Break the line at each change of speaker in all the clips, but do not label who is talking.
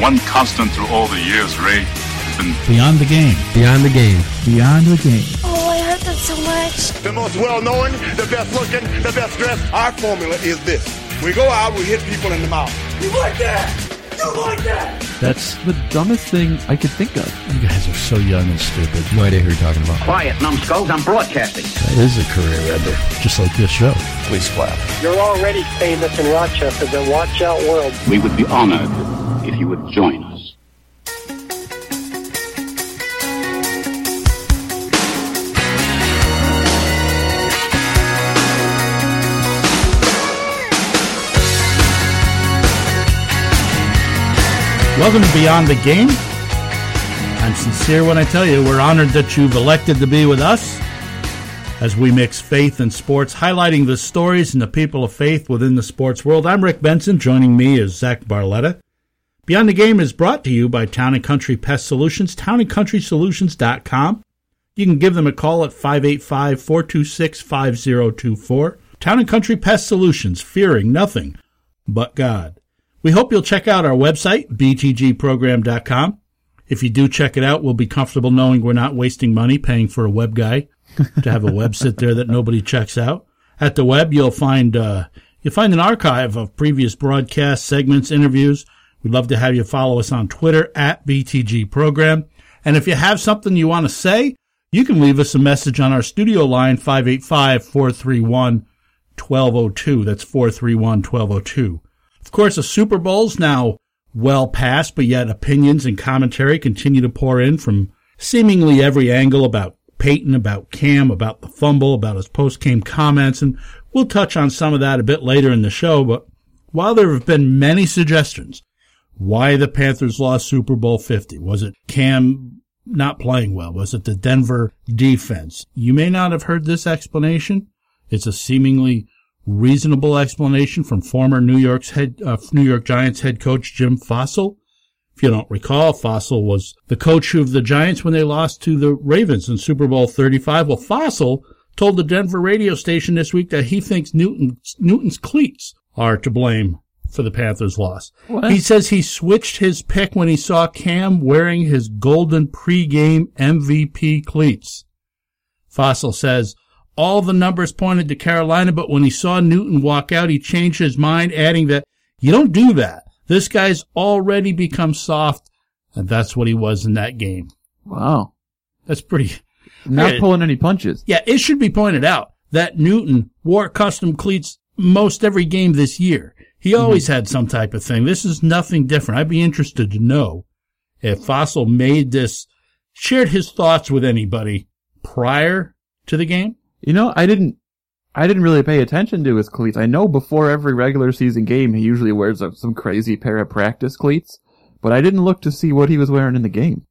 one constant through all the years, Ray, has been
Beyond the game.
Beyond the game.
Beyond the game.
Oh, I hurt them so much.
The most well-known, the best looking, the best dressed. Our formula is this. We go out, we hit people in the mouth.
You like that? You like that?
That's the dumbest thing I could think of.
You guys are so young and stupid.
No idea who you're talking about.
Quiet, numbskulls. I'm broadcasting.
That is a career ender, just like this show.
please clap.
You're already famous in Rochester, the Watch Out World.
We would be honored if you would join us.
Welcome to Beyond the Game. I'm sincere when I tell you we're honored that you've elected to be with us as we mix faith and sports, highlighting the stories and the people of faith within the sports world. I'm Rick Benson. Joining me is Zach Barletta. Beyond the Game is brought to you by Town and Country Pest Solutions, townandcountrysolutions.com. You can give them a call at 585 426 5024. Town and Country Pest Solutions, fearing nothing but God. We hope you'll check out our website, btgprogram.com. If you do check it out, we'll be comfortable knowing we're not wasting money paying for a web guy to have a web sit there that nobody checks out. At the web, you'll find uh, you'll find an archive of previous broadcasts, segments, interviews. We'd love to have you follow us on Twitter at BTG Program. And if you have something you want to say, you can leave us a message on our studio line 585 431 1202. That's 431 1202. Of course, the Super Bowl's now well past, but yet opinions and commentary continue to pour in from seemingly every angle about Peyton, about Cam, about the fumble, about his post-game comments, and we'll touch on some of that a bit later in the show. But while there have been many suggestions why the Panthers lost Super Bowl 50, was it Cam not playing well? Was it the Denver defense? You may not have heard this explanation. It's a seemingly reasonable explanation from former New York's head, uh, New York Giants head coach Jim Fassel. If you don't recall, Fassel was the coach of the Giants when they lost to the Ravens in Super Bowl 35. Well, Fassel told the Denver radio station this week that he thinks Newton, Newton's cleats are to blame for the Panthers' loss.
What?
He says he switched his pick when he saw Cam wearing his golden pregame MVP cleats. Fassel says all the numbers pointed to Carolina, but when he saw Newton walk out, he changed his mind, adding that you don't do that. This guy's already become soft, and that's what he was in that game.
Wow.
That's pretty.
Not
Yeah.
pulling any punches.
Yeah, it should be pointed out that Newton wore custom cleats most every game this year. He mm-hmm. always had some type of thing. This is nothing different. I'd be interested to know if Fassel made this, shared his thoughts with anybody prior to the game.
You know, I didn't, I didn't really pay attention to his cleats. I know before every regular season game, he usually wears some crazy pair of practice cleats, but I didn't look to see what he was wearing in the game.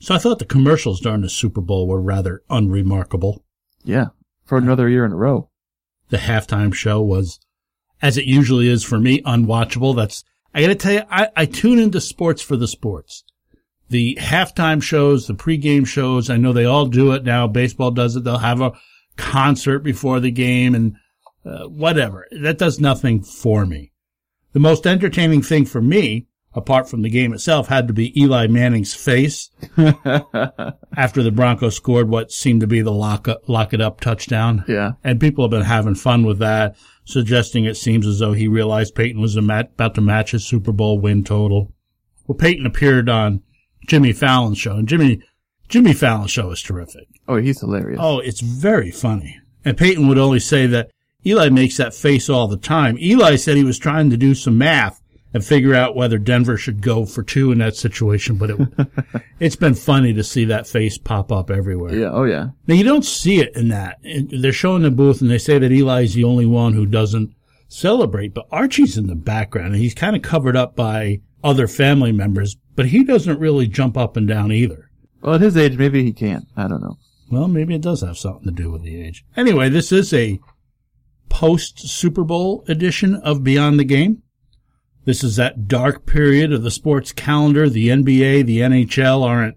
So I thought the commercials during the Super Bowl were rather unremarkable.
Yeah. For another year in a row.
The halftime show was, as it usually is for me, unwatchable. That's, I gotta tell you, I, I tune into sports for the sports. The halftime shows, the pregame shows, I know they all do it now. Baseball does it. They'll have a concert before the game and uh, whatever. That does nothing for me. The most entertaining thing for me, apart from the game itself, had to be Eli Manning's face after the Broncos scored what seemed to be the lock, up, lock it up touchdown.
Yeah.
And people have been having fun with that, suggesting it seems as though he realized Peyton was about to match his Super Bowl win total. Well, Peyton appeared on Jimmy Fallon's show, and Jimmy Jimmy Fallon's show is terrific.
Oh, he's hilarious.
Oh, it's very funny. And Peyton would only say that Eli makes that face all the time. Eli said he was trying to do some math and figure out whether Denver should go for two in that situation, but it, it's been funny to see that face pop up everywhere.
Yeah. Oh, yeah.
Now you don't see it in that. They're showing the booth and they say that Eli's the only one who doesn't celebrate, but Archie's in the background and he's kind of covered up by other family members, but he doesn't really jump up and down either.
Well, at his age, maybe he can't. I don't know.
Well, maybe it does have something to do with the age. Anyway, this is a post Super Bowl edition of Beyond the Game. This is that dark period of the sports calendar. The NBA, the NHL aren't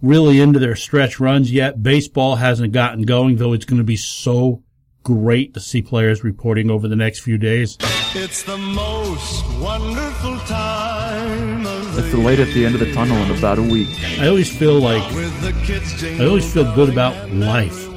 really into their stretch runs yet. Baseball hasn't gotten going, though it's going to be so great to see players reporting over the next few days.
It's the most wonderful time of
The the light at the end of the tunnel in about a week.
I always feel like I always feel good about life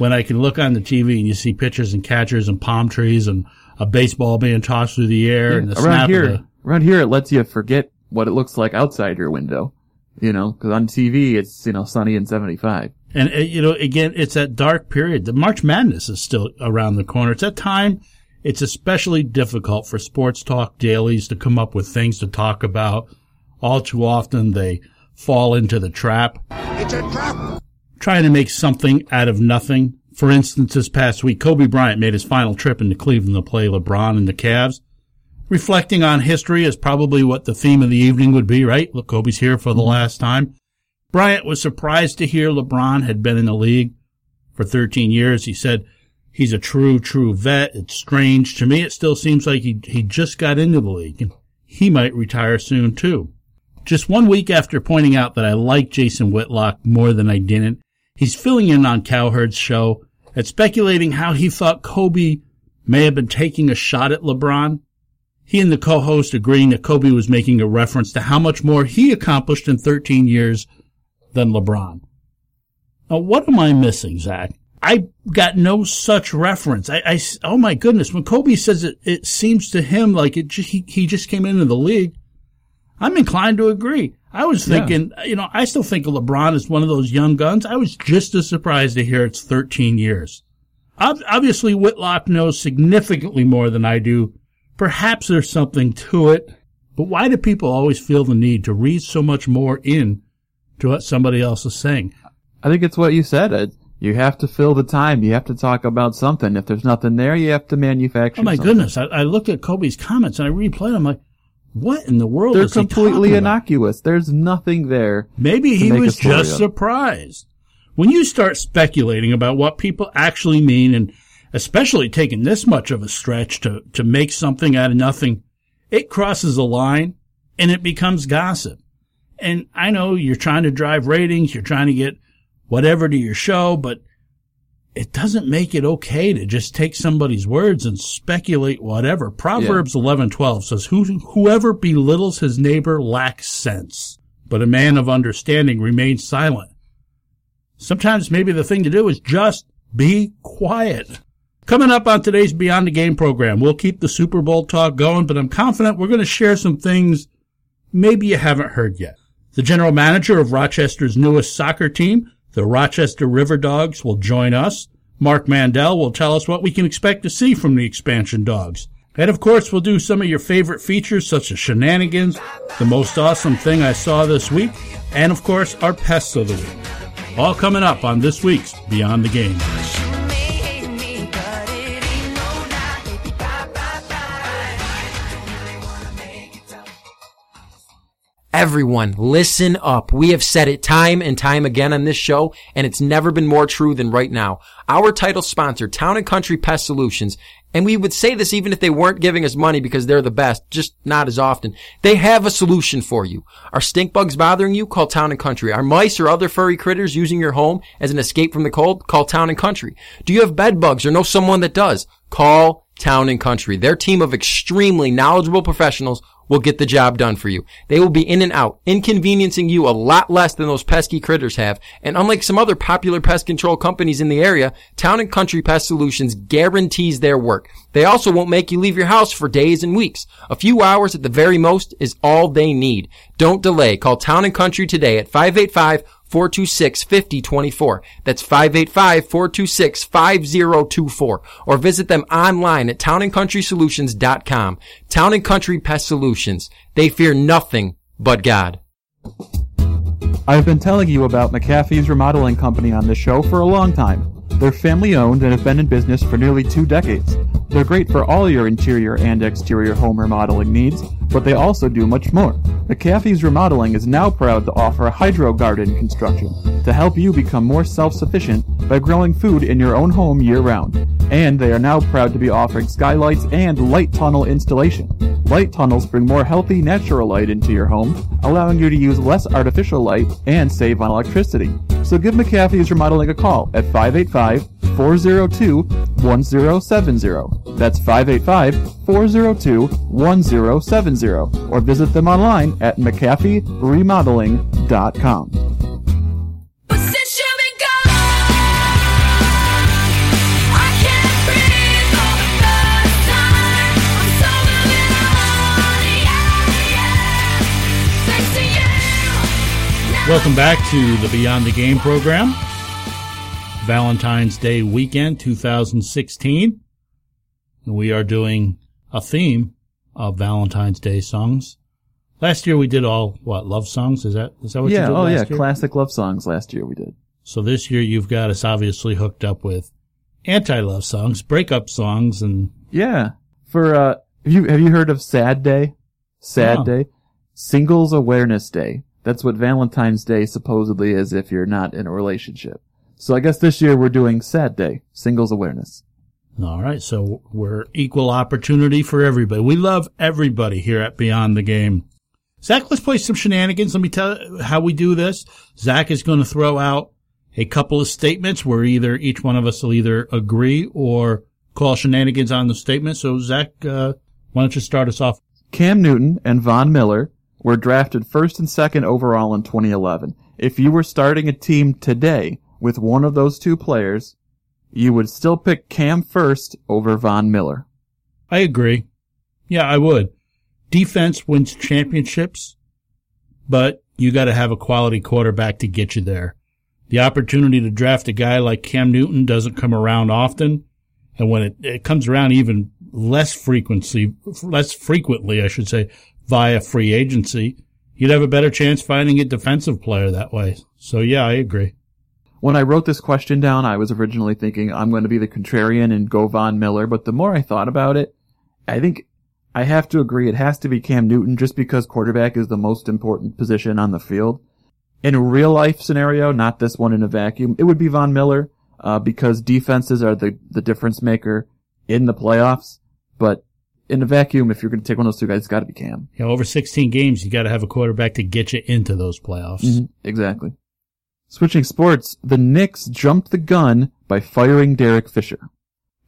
when I can look on the TV and you see pitchers and catchers and palm trees and a baseball being tossed through the air and the
around
snap
here,
of the
around here, it lets you forget what it looks like outside your window. You know, because on TV it's you know sunny and seventy five.
And uh, you know, again, it's that dark period. The March Madness is still around the corner. It's that time. It's especially difficult for sports talk dailies to come up with things to talk about. All too often, they fall into the trap.
It's a trap.
Trying to make something out of nothing. For instance, this past week, Kobe Bryant made his final trip into Cleveland to play LeBron and the Cavs. Reflecting on history is probably what the theme of the evening would be, right? Look, Kobe's here for the mm-hmm. last time. Bryant was surprised to hear LeBron had been in the league for 13 years. He said he's a true, true vet. It's strange. To me, it still seems like he, he just got into the league and he might retire soon too. Just one week after pointing out that I like Jason Whitlock more than I didn't, he's filling in on Cowherd's show and speculating how he thought Kobe may have been taking a shot at LeBron. He and the co-host agreeing that Kobe was making a reference to how much more he accomplished in 13 years than LeBron. Now, what am I missing, Zach? I got no such reference. I, I oh my goodness, when Kobe says it, it seems to him like it, he, he just came into the league. I'm inclined to agree. I was thinking, yeah. you know, I still think LeBron is one of those young guns. I was just as surprised to hear it's 13 years. Obviously, Whitlock knows significantly more than I do. Perhaps there's something to it, but why do people always feel the need to read so much more in to what somebody else is saying?
I think it's what you said. It, You have to fill the time. You have to talk about something. If there's nothing there, you have to manufacture.
Oh my
something.
goodness! I, I, looked at Kobe's comments and I replayed them. Like, what in the world?
They're completely innocuous. There's nothing there.
Maybe he was just surprised. When you start speculating about what people actually mean, and especially taking this much of a stretch to to make something out of nothing, it crosses a line and it becomes gossip. And I know you're trying to drive ratings, you're trying to get whatever to your show, but it doesn't make it okay to just take somebody's words and speculate whatever. Proverbs yeah. eleven twelve says, Who, whoever belittles his neighbor lacks sense, but a man of understanding remains silent. Sometimes maybe the thing to do is just be quiet. Coming up on today's Beyond the Game program, we'll keep the Super Bowl talk going, but I'm confident we're going to share some things maybe you haven't heard yet. The general manager of Rochester's newest soccer team the Rochester River Dogs will join us. Mark Mandel will tell us what we can expect to see from the expansion dogs. And of course, we'll do some of your favorite features such as shenanigans, the most awesome thing I saw this week, and of course, our pests of the week. All coming up on this week's Beyond the Game.
Everyone, listen up. We have said it time and time again on this show, and it's never been more true than right now. Our title sponsor, Town and Country Pest Solutions, and we would say this even if they weren't giving us money because they're the best, just not as often. They have a solution for you. Are stink bugs bothering you? Call Town and Country. Are mice or other furry critters using your home as an escape from the cold? Call Town and Country. Do you have bed bugs or know someone that does? Call Town and Country. Their team of extremely knowledgeable professionals will get the job done for you. They will be in and out, inconveniencing you a lot less than those pesky critters have. And unlike some other popular pest control companies in the area, Town and Country Pest Solutions guarantees their work. They also won't make you leave your house for days and weeks. A few hours at the very most is all they need. Don't delay. Call Town and Country today at 585 426 5024. That's 585 426 5024. Or visit them online at townandcountrysolutions.com. Town and Country Pest Solutions. They fear nothing but God.
I've been telling you about McAfee's Remodeling Company on this show for a long time. They're family owned and have been in business for nearly two decades. They're great for all your interior and exterior home remodeling needs, but they also do much more. McAfee's Remodeling is now proud to offer hydro garden construction to help you become more self-sufficient by growing food in your own home year-round. And they are now proud to be offering skylights and light tunnel installation. Light tunnels bring more healthy, natural light into your home, allowing you to use less artificial light and save on electricity. So give McAfee's Remodeling a call at 585 402 1070. That's 585-402-1070. That's 585-402-1070. Or visit them online at McAfeeRemodeling.com.
Welcome back to the Beyond the Game program. Valentine's Day weekend 2016. We are doing a theme of Valentine's Day songs. Last year we did all what love songs. Is that is that what
yeah,
you did?
Yeah,
oh
yeah,
year?
classic love songs last year we did.
So this year you've got us obviously hooked up with anti-love songs, breakup songs, and
Yeah. For uh have you have you heard of Sad Day? Sad
No.
Day? Singles Awareness Day. That's what Valentine's Day supposedly is if you're not in a relationship. So I guess this year we're doing Sad Day, Singles Awareness.
All right. So we're equal opportunity for everybody. We love everybody here at Beyond the Game. Zach, let's play some shenanigans. Let me tell you how we do this. Zach is going to throw out a couple of statements where either each one of us will either agree or call shenanigans on the statement. So Zach, uh, why don't you start us off?
Cam Newton and Von Miller were drafted first and second overall in 2011. If you were starting a team today with one of those two players, you would still pick Cam first over Von Miller.
I agree. Yeah, I would. Defense wins championships, but you got to have a quality quarterback to get you there. The opportunity to draft a guy like Cam Newton doesn't come around often. And when it, it comes around even less frequency, less frequently, I should say, via free agency, you'd have a better chance finding a defensive player that way. So yeah, I agree.
When I wrote this question down, I was originally thinking I'm going to be the contrarian and go Von Miller, but the more I thought about it, I think I have to agree it has to be Cam Newton just because quarterback is the most important position on the field. In a real life scenario, not this one in a vacuum, it would be Von Miller, uh, because defenses are the, the difference maker in the playoffs. But in a vacuum, if you're going to take one of those two guys, it's got to be Cam.
Know, over 16 games, you got to have a quarterback to get you into those playoffs.
Exactly. Switching sports, the Knicks jumped the gun by firing Derek Fisher.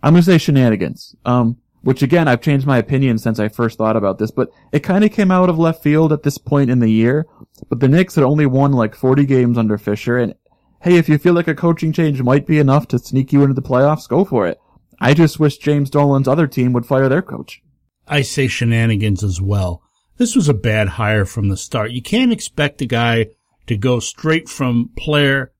I'm gonna say shenanigans. Um, which again, I've changed my opinion since I first thought about this, but it kind of came out of left field at this point in the year. But the Knicks had only won like 40 games under Fisher, and hey, if you feel like a coaching change might be enough to sneak you into the playoffs, go for it. I just wish James Dolan's other team would fire their coach.
I say shenanigans as well. This was a bad hire from the start. You can't expect a guy to go straight from player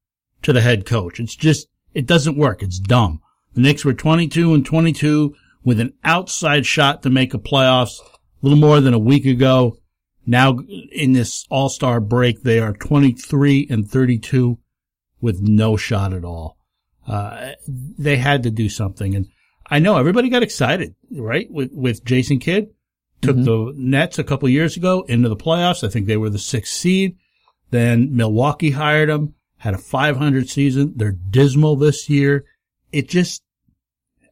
to the head coach. It's just, it doesn't work. It's dumb. The Knicks were 22 and 22 with an outside shot to make a playoffs a little more than a week ago. Now in this all-star break, they are 23 and 32 with no shot at all. Uh, they had to do something. And I know everybody got excited, right? With, with Jason Kidd took the Nets a couple years ago into the playoffs. I think they were the sixth seed. Then Milwaukee hired him, had a 500 season. They're dismal this year. It just,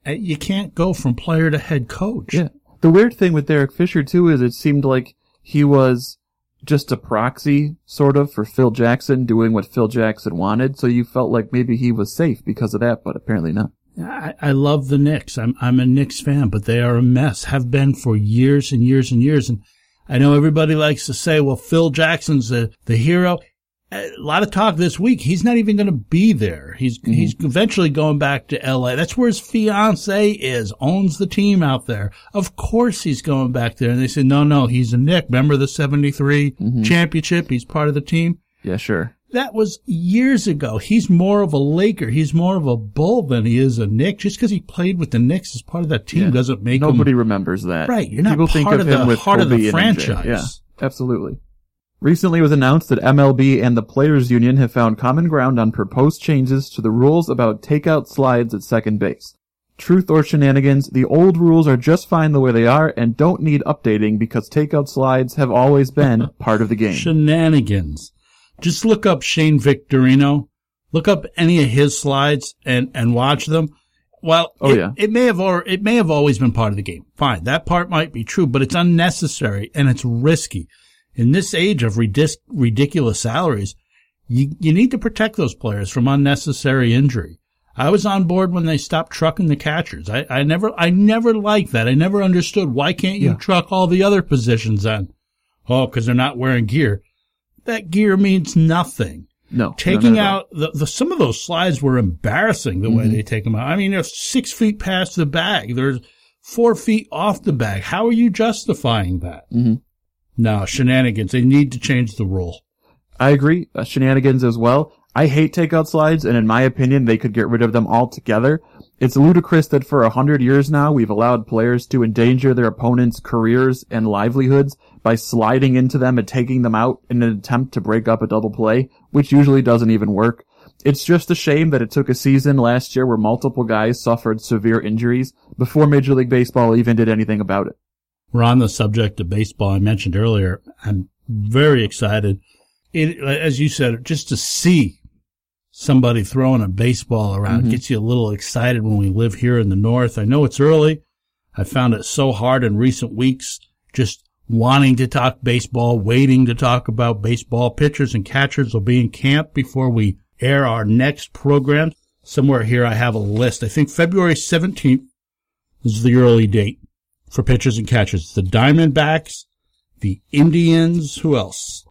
uh, you can't go from player to head coach.
Yeah. The weird thing with Derek Fisher too is it seemed like he was just a proxy sort of for Phil Jackson doing what Phil Jackson wanted. So you felt like maybe he was safe because of that, but apparently not.
I, I love the Knicks. I'm I'm a Knicks fan, but they are a mess. Have been for years and years and years. And I know everybody likes to say, "Well, Phil Jackson's the the hero." A lot of talk this week. He's not even going to be there. He's mm-hmm. he's eventually going back to L.A. That's where his fiance is. Owns the team out there. Of course, he's going back there. And they said, "No, no, he's a Knick. Remember the '73 mm-hmm. championship? He's part of the team."
Yeah, sure.
That was years ago. He's more of a Laker. He's more of a Bull than he is a Knick. Just because he played with the Knicks as part of that team
Yeah.
doesn't make
Nobody
him
remembers that.
right. You're not
People
part
think
of,
of
the
him with
heart of the franchise.
Yeah, absolutely. Recently it was announced that MLB and the Players Union have found common ground on proposed changes to the rules about takeout slides at second base. Truth or shenanigans, the old rules are just fine the way they are and don't need updating because takeout slides have always been part of the game.
Shenanigans. Just look up Shane Victorino. Look up any of his slides and and watch them. Well,
Oh,
it,
yeah.
it may have or it may have always been part of the game. Fine, that part might be true, but it's unnecessary and it's risky. In this age of ridic- ridiculous salaries, you you need to protect those players from unnecessary injury. I was on board when they stopped trucking the catchers. I, I never, I never liked that. I never understood why can't you
Yeah.
truck all the other positions then? Oh, because they're not wearing gear. That gear means nothing.
No.
Taking
no, no, no.
out the, the some of those slides were embarrassing the way
Mhm.
they take them out. I mean, they're six feet past the bag. There's four feet off the bag. How are you justifying that?
Mhm.
No shenanigans. They need to change the rule.
I agree. Uh, shenanigans as well. I hate takeout slides, and in my opinion, they could get rid of them altogether. It's ludicrous that for a hundred years now, we've allowed players to endanger their opponents' careers and livelihoods by sliding into them and taking them out in an attempt to break up a double play, which usually doesn't even work. It's just a shame that it took a season last year where multiple guys suffered severe injuries before Major League Baseball even did anything about it.
We're on the subject of baseball. I mentioned earlier. I'm very excited. It, as you said, just to see somebody throwing a baseball around
Mhm.
gets you a little excited when we live here in the North. I know it's early. I found it so hard in recent weeks just wanting to talk baseball, waiting to talk about baseball. Pitchers and catchers will be in camp before we air our next program. Somewhere here I have a list. I think February 17th is the early date for pitchers and catchers. The Diamondbacks, the Indians, who else?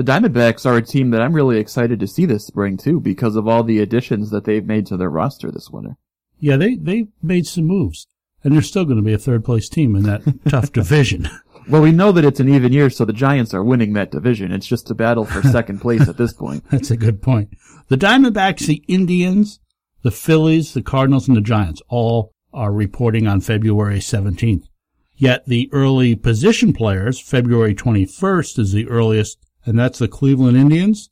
The Diamondbacks are a team that I'm really excited to see this spring too because of all the additions that they've made to their roster this winter.
Yeah, they, they made some moves. And they're still going to be a third place team in that tough division.
Well, we know that it's an even year, so the Giants are winning that division. It's just a battle for second place at this point.
That's a good point. The Diamondbacks, the Indians, the Phillies, the Cardinals, and the Giants all are reporting on February 17th. Yet the early position players, February 21st is the earliest, and that's the Cleveland Indians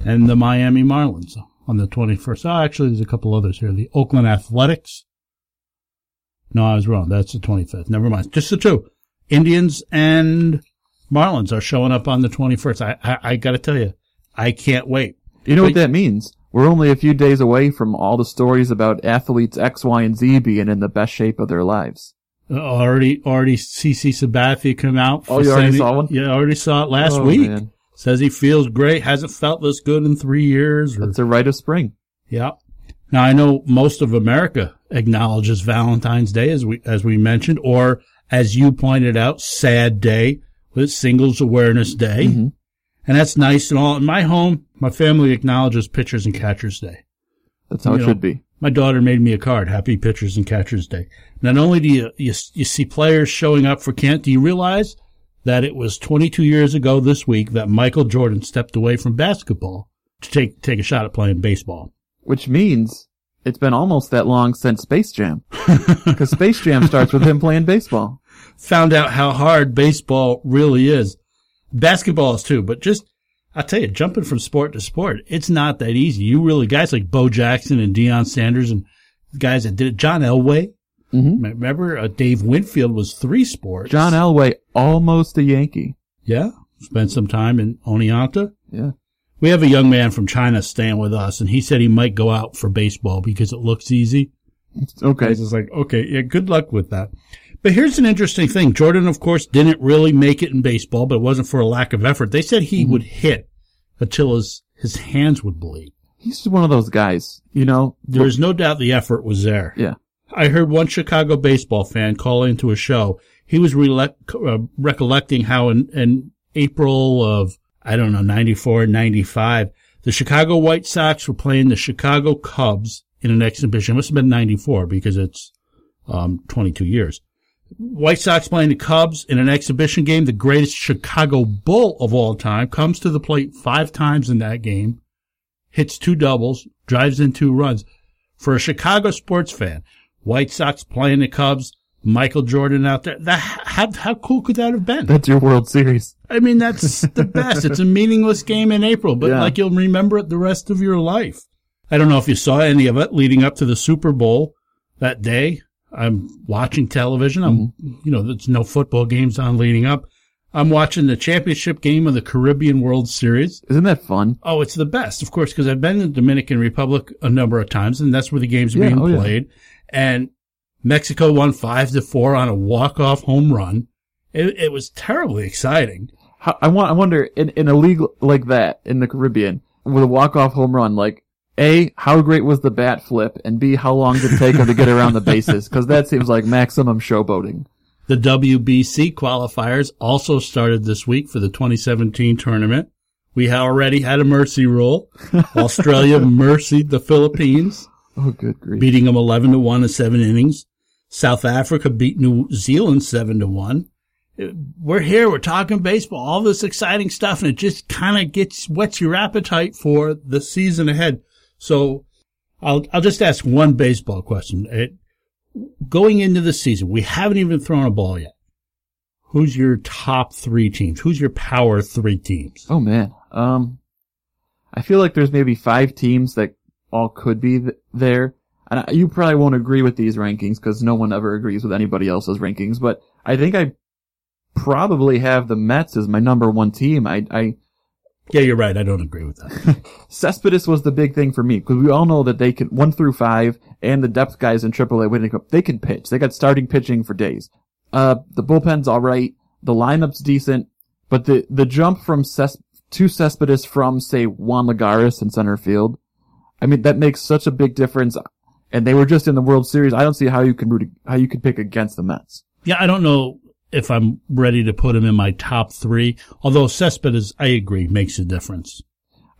and the Miami Marlins on the 21st. Oh, ah, actually, there's a couple others here. The Oakland Athletics. No, I was wrong. That's the 25th. Never mind. Just the two. Indians and Marlins are showing up on the 21st. I, I, I gotta tell you, I can't wait.
You know
But-
what that means? We're only a few days away from all the stories about athletes X, Y, and Z being in the best shape of their lives.
Uh, already already CC Sabathia come out.
Oh, you already saw one?
Yeah, I already saw it last
Oh,
week.
man.
Says he feels great. Hasn't felt this good in three years. Or,
That's a rite of spring.
yeah. Now I know most of America acknowledges Valentine's Day as we as we mentioned, or as you pointed out, sad day with Singles Awareness Day,
Mhm.
and that's nice and all. In my home, my family acknowledges Pitchers and Catchers Day.
That's how
You
it
know,
should be.
My daughter made me a card. Happy Pitchers and Catchers Day. Not only do you, you, you see players showing up for camp, do you realize that it was 22 years ago this week that Michael Jordan stepped away from basketball to take, take a shot at playing baseball?
Which means it's been almost that long since Space Jam. Because Space Jam starts with him playing baseball.
Found out how hard baseball really is. Basketball is too, but just, I'll tell you, jumping from sport to sport, it's not that easy. You really, guys like Bo Jackson and Deion Sanders and guys that did it, John Elway,
Mhm.
remember uh, Dave Winfield was three sports.
John Elway, almost a Yankee.
Yeah. Spent some time in Oneonta.
Yeah.
We have a young man from China staying with us, and he said he might go out for baseball because it looks easy.
Okay.
I was just like, okay, yeah, good luck with that. But here's an interesting thing. Jordan, of course, didn't really make it in baseball, but it wasn't for a lack of effort. They said he would hit until his, his hands would bleed.
He's one of those guys, you know?
There is no doubt the effort was there.
Yeah.
I heard one Chicago baseball fan call into a show. He was uh, recollecting how in, in April of, I don't know, 94, 95, the Chicago White Sox were playing the Chicago Cubs in an exhibition. It must have been 94 because it's, um, 22 years. White Sox playing the Cubs in an exhibition game. The greatest Chicago Bull of all time comes to the plate five times in that game, hits two doubles, drives in two runs. For a Chicago sports fan, White Sox playing the Cubs, Michael Jordan out there. That how how cool could that have been?
That's your World Series.
I mean, that's the best. It's a meaningless game in April, but
Yeah.
like you'll remember it the rest of your life. I don't know if you saw any of it leading up to the Super Bowl that day. I'm watching television. I'm, mm-hmm. you know, there's no football games on leading up. I'm watching the championship game of the Caribbean World Series.
Isn't that fun?
Oh, it's the best, of course, because I've been in the Dominican Republic a number of times, and that's where the games are
Yeah,
being
oh, yeah.
And Mexico won five to four on a walk-off home run. It, it was terribly exciting.
How, I want. I wonder in, in a league like that in the Caribbean with a walk off home run. Like, A, how great was the bat flip? And B, how long did it take him to get around the bases? Cause that seems like maximum showboating.
The WBC qualifiers also started this week for the 2017 tournament. We already had a mercy rule. Australia mercied the Philippines.
Oh, good grief.
Beating them 11 to 1 in seven innings. South Africa beat New Zealand 7 to 1. We're here, we're talking baseball, all this exciting stuff, and it just kind of gets, whets your appetite for the season ahead. So I'll, I'll just ask one baseball question. It, going into the season, we haven't even thrown a ball yet. Who's your top three teams? Who's your power three teams?
Oh man. Um, I feel like there's maybe five teams that all could be th- there. And I, you probably won't agree with these rankings because no one ever agrees with anybody else's rankings, but I think I probably have the Mets as my number one team. I, I,
yeah, you're right. I don't agree with that.
Cespedes was the big thing for me because we all know that they can one through five and the depth guys in AAA winning cup they can pitch. They got starting pitching for days. Uh, the bullpen's all right. The lineup's decent, but the the jump from Ces- to Cespedes from say Juan Lagares in center field, I mean that makes such a big difference. And they were just in the World Series. I don't see how you can root, how you could pick against the Mets.
Yeah, I don't know if I'm ready to put him in my top three. Although Cespedes, I agree, makes a difference.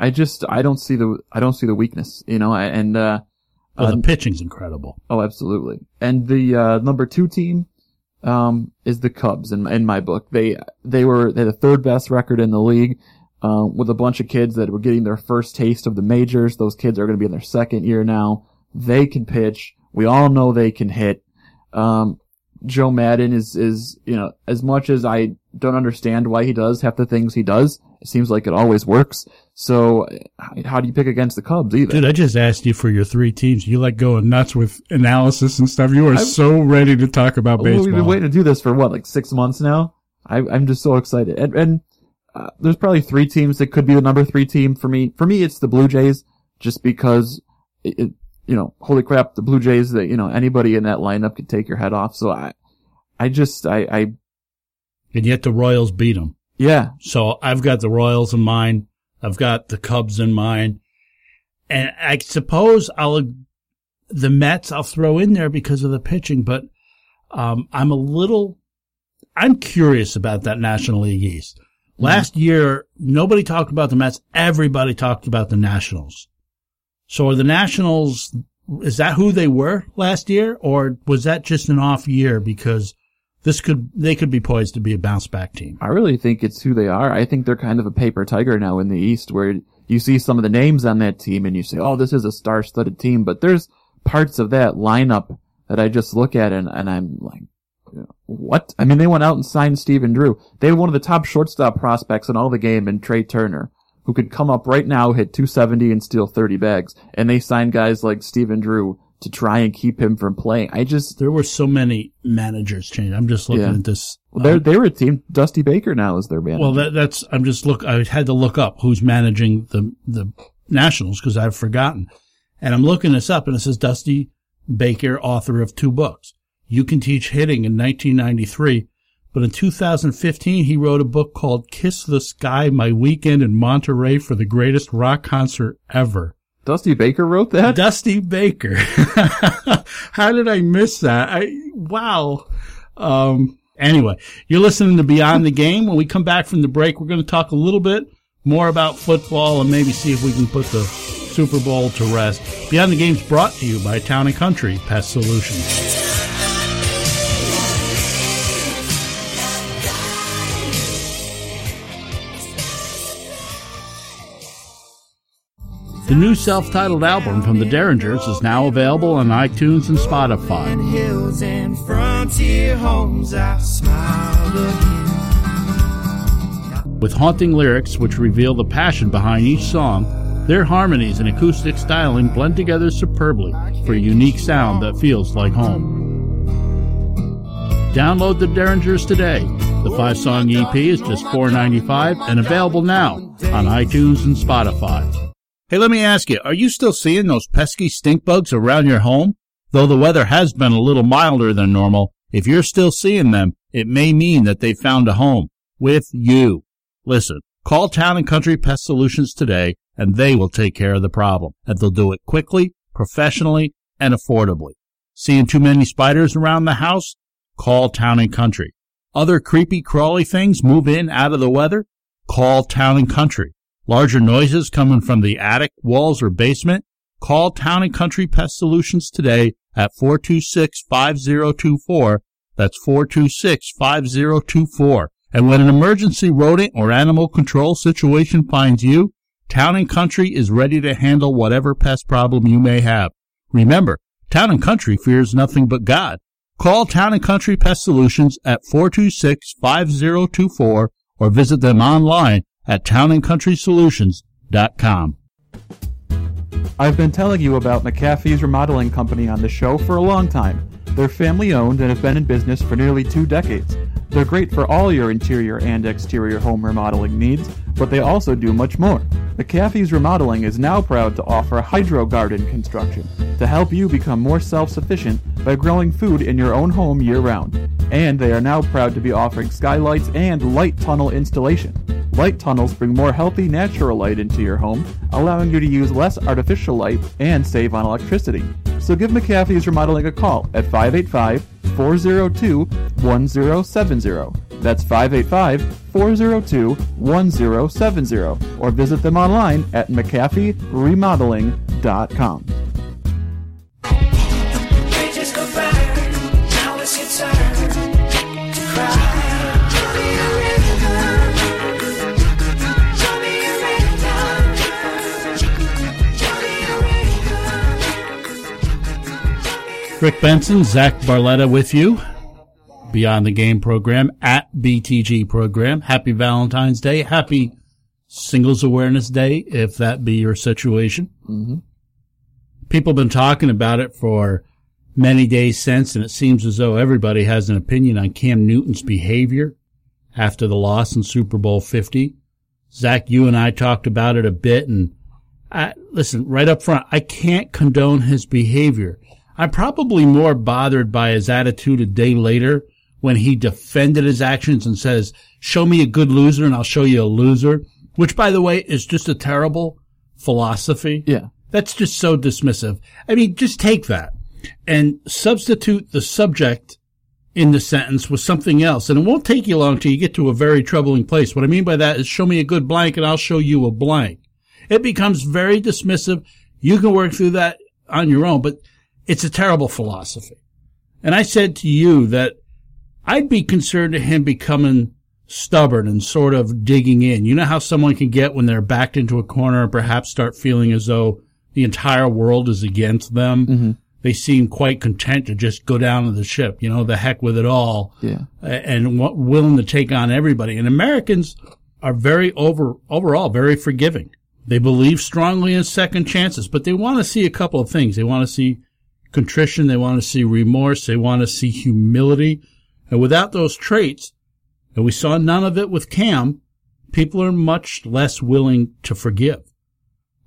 I just I don't see the I don't see the weakness, you know, and uh,
well, the uh, pitching's incredible.
Oh, absolutely. And the uh, number two team um, is the Cubs in in my book. They they were they had the third best record in the league. Uh, with a bunch of kids that were getting their first taste of the majors. Those kids are going to be in their second year now. They can pitch. We all know they can hit. Um, Joe Maddon is, is, you know, as much as I don't understand why he does half the things he does, it seems like it always works. So how do you pick against the Cubs either?
Dude, I just asked you for your three teams. You like going nuts with analysis and stuff. You are I'm, so ready to talk about baseball.
We've been waiting to do this for what, like six months now? I, am just so excited. And, and uh, there's probably three teams that could be the number three team for me. For me, it's the Blue Jays just because it, it you know, holy crap, the Blue Jays that, you know, anybody in that lineup could take your head off. So I, I just, I, I.
And yet the Royals beat them.
Yeah.
So I've got the Royals in mind. I've got the Cubs in mind. And I suppose I'll, the Mets I'll throw in there because of the pitching, but, um, I'm a little, I'm curious about that National League East. Mm-hmm. Last year, nobody talked about the Mets. Everybody talked about the Nationals. So are the Nationals, is that who they were last year? Or was that just an off year because this could, they could be poised to be a bounce back team?
I really think it's who they are. I think they're kind of a paper tiger now in the East where you see some of the names on that team and you say, oh, this is a star studded team. But there's parts of that lineup that I just look at and, and I'm like, what? I mean, they went out and signed Stephen Drew. They had one of the top shortstop prospects in all the game in Trea Turner who could come up right now, hit 270 and steal 30 bags. And they signed guys like Stephen Drew to try and keep him from playing. I just
there were so many managers changed. I'm just looking yeah. at this.
Well, they um, they were a team. Dusty Baker now is their manager.
Well, that, that's I'm just look. I had to look up who's managing the the Nationals because I've forgotten, and I'm looking this up, and it says Dusty Baker, author of two books. You can teach hitting in 1993 but in 2015, he wrote a book called Kiss the Sky, My Weekend in Monterey for the Greatest Rock Concert Ever.
Dusty Baker wrote that?
Dusty Baker. How did I miss that? I, wow. Um, anyway, you're listening to Beyond the Game. When we come back from the break, we're going to talk a little bit more about football and maybe see if we can put the Super Bowl to rest. Beyond the Game is brought to you by Town and Country Pest Solutions. The new self-titled album from the Derringers is now available on iTunes and Spotify. With haunting lyrics which reveal the passion behind each song, their harmonies and acoustic styling blend together superbly for a unique sound that feels like home. Download the Derringers today. The five-song EP is just $4.95 and available now on iTunes and Spotify. Hey, let me ask you, are you still seeing those pesky stink bugs around your home? Though the weather has been a little milder than normal, if you're still seeing them, it may mean that they've found a home with you. Listen, call Town and Country Pest Solutions today and they will take care of the problem. And they'll do it quickly, professionally, and affordably. Seeing too many spiders around the house? Call Town and Country. Other creepy crawly things move in out of the weather? Call Town and Country. Larger noises coming from the attic, walls, or basement? Call Town and Country Pest Solutions today at 426-5024. That's 426-5024. And when an emergency rodent or animal control situation finds you, Town and Country is ready to handle whatever pest problem you may have. Remember, Town and Country fears nothing but God. Call Town and Country Pest Solutions at 426-5024 or visit them online at townandcountrysolutions.com.
I've been telling you about McAfee's Remodeling Company on the show for a long time. They're family owned and have been in business for nearly two decades. They're great for all your interior and exterior home remodeling needs, but they also do much more. McAfee's Remodeling is now proud to offer hydro garden construction to help you become more self sufficient by growing food in your own home year round. And they are now proud to be offering skylights and light tunnel installation. Light tunnels bring more healthy natural light into your home, allowing you to use less artificial light and save on electricity. So give McAfee's Remodeling a call at 585 402 1070. That's 585 402 1070. Or visit them online at McAfeeRemodeling.com.
Rick Benson, Zach Barletta with you. Beyond the Game program at BTG program. Happy Valentine's Day. Happy Singles Awareness Day, if that be your situation.
Mm-hmm.
People have been talking about it for many days since, and it seems as though everybody has an opinion on Cam Newton's behavior after the loss in Super Bowl 50. Zach, you and I talked about it a bit, and I, listen, right up front, I can't condone his behavior. I'm probably more bothered by his attitude a day later when he defended his actions and says, show me a good loser and I'll show you a loser, which by the way is just a terrible philosophy.
Yeah.
That's just so dismissive. I mean, just take that and substitute the subject in the sentence with something else. And it won't take you long till you get to a very troubling place. What I mean by that is show me a good blank and I'll show you a blank. It becomes very dismissive. You can work through that on your own, but it's a terrible philosophy. And I said to you that I'd be concerned to him becoming stubborn and sort of digging in. You know how someone can get when they're backed into a corner and perhaps start feeling as though the entire world is against them.
Mm-hmm.
They seem quite content to just go down to the ship, you know, the heck with it all.
Yeah.
And w- willing to take on everybody. And Americans are very over, overall, very forgiving. They believe strongly in second chances, but they want to see a couple of things. They want to see contrition. They want to see remorse. They want to see humility. And without those traits, and we saw none of it with Cam, people are much less willing to forgive.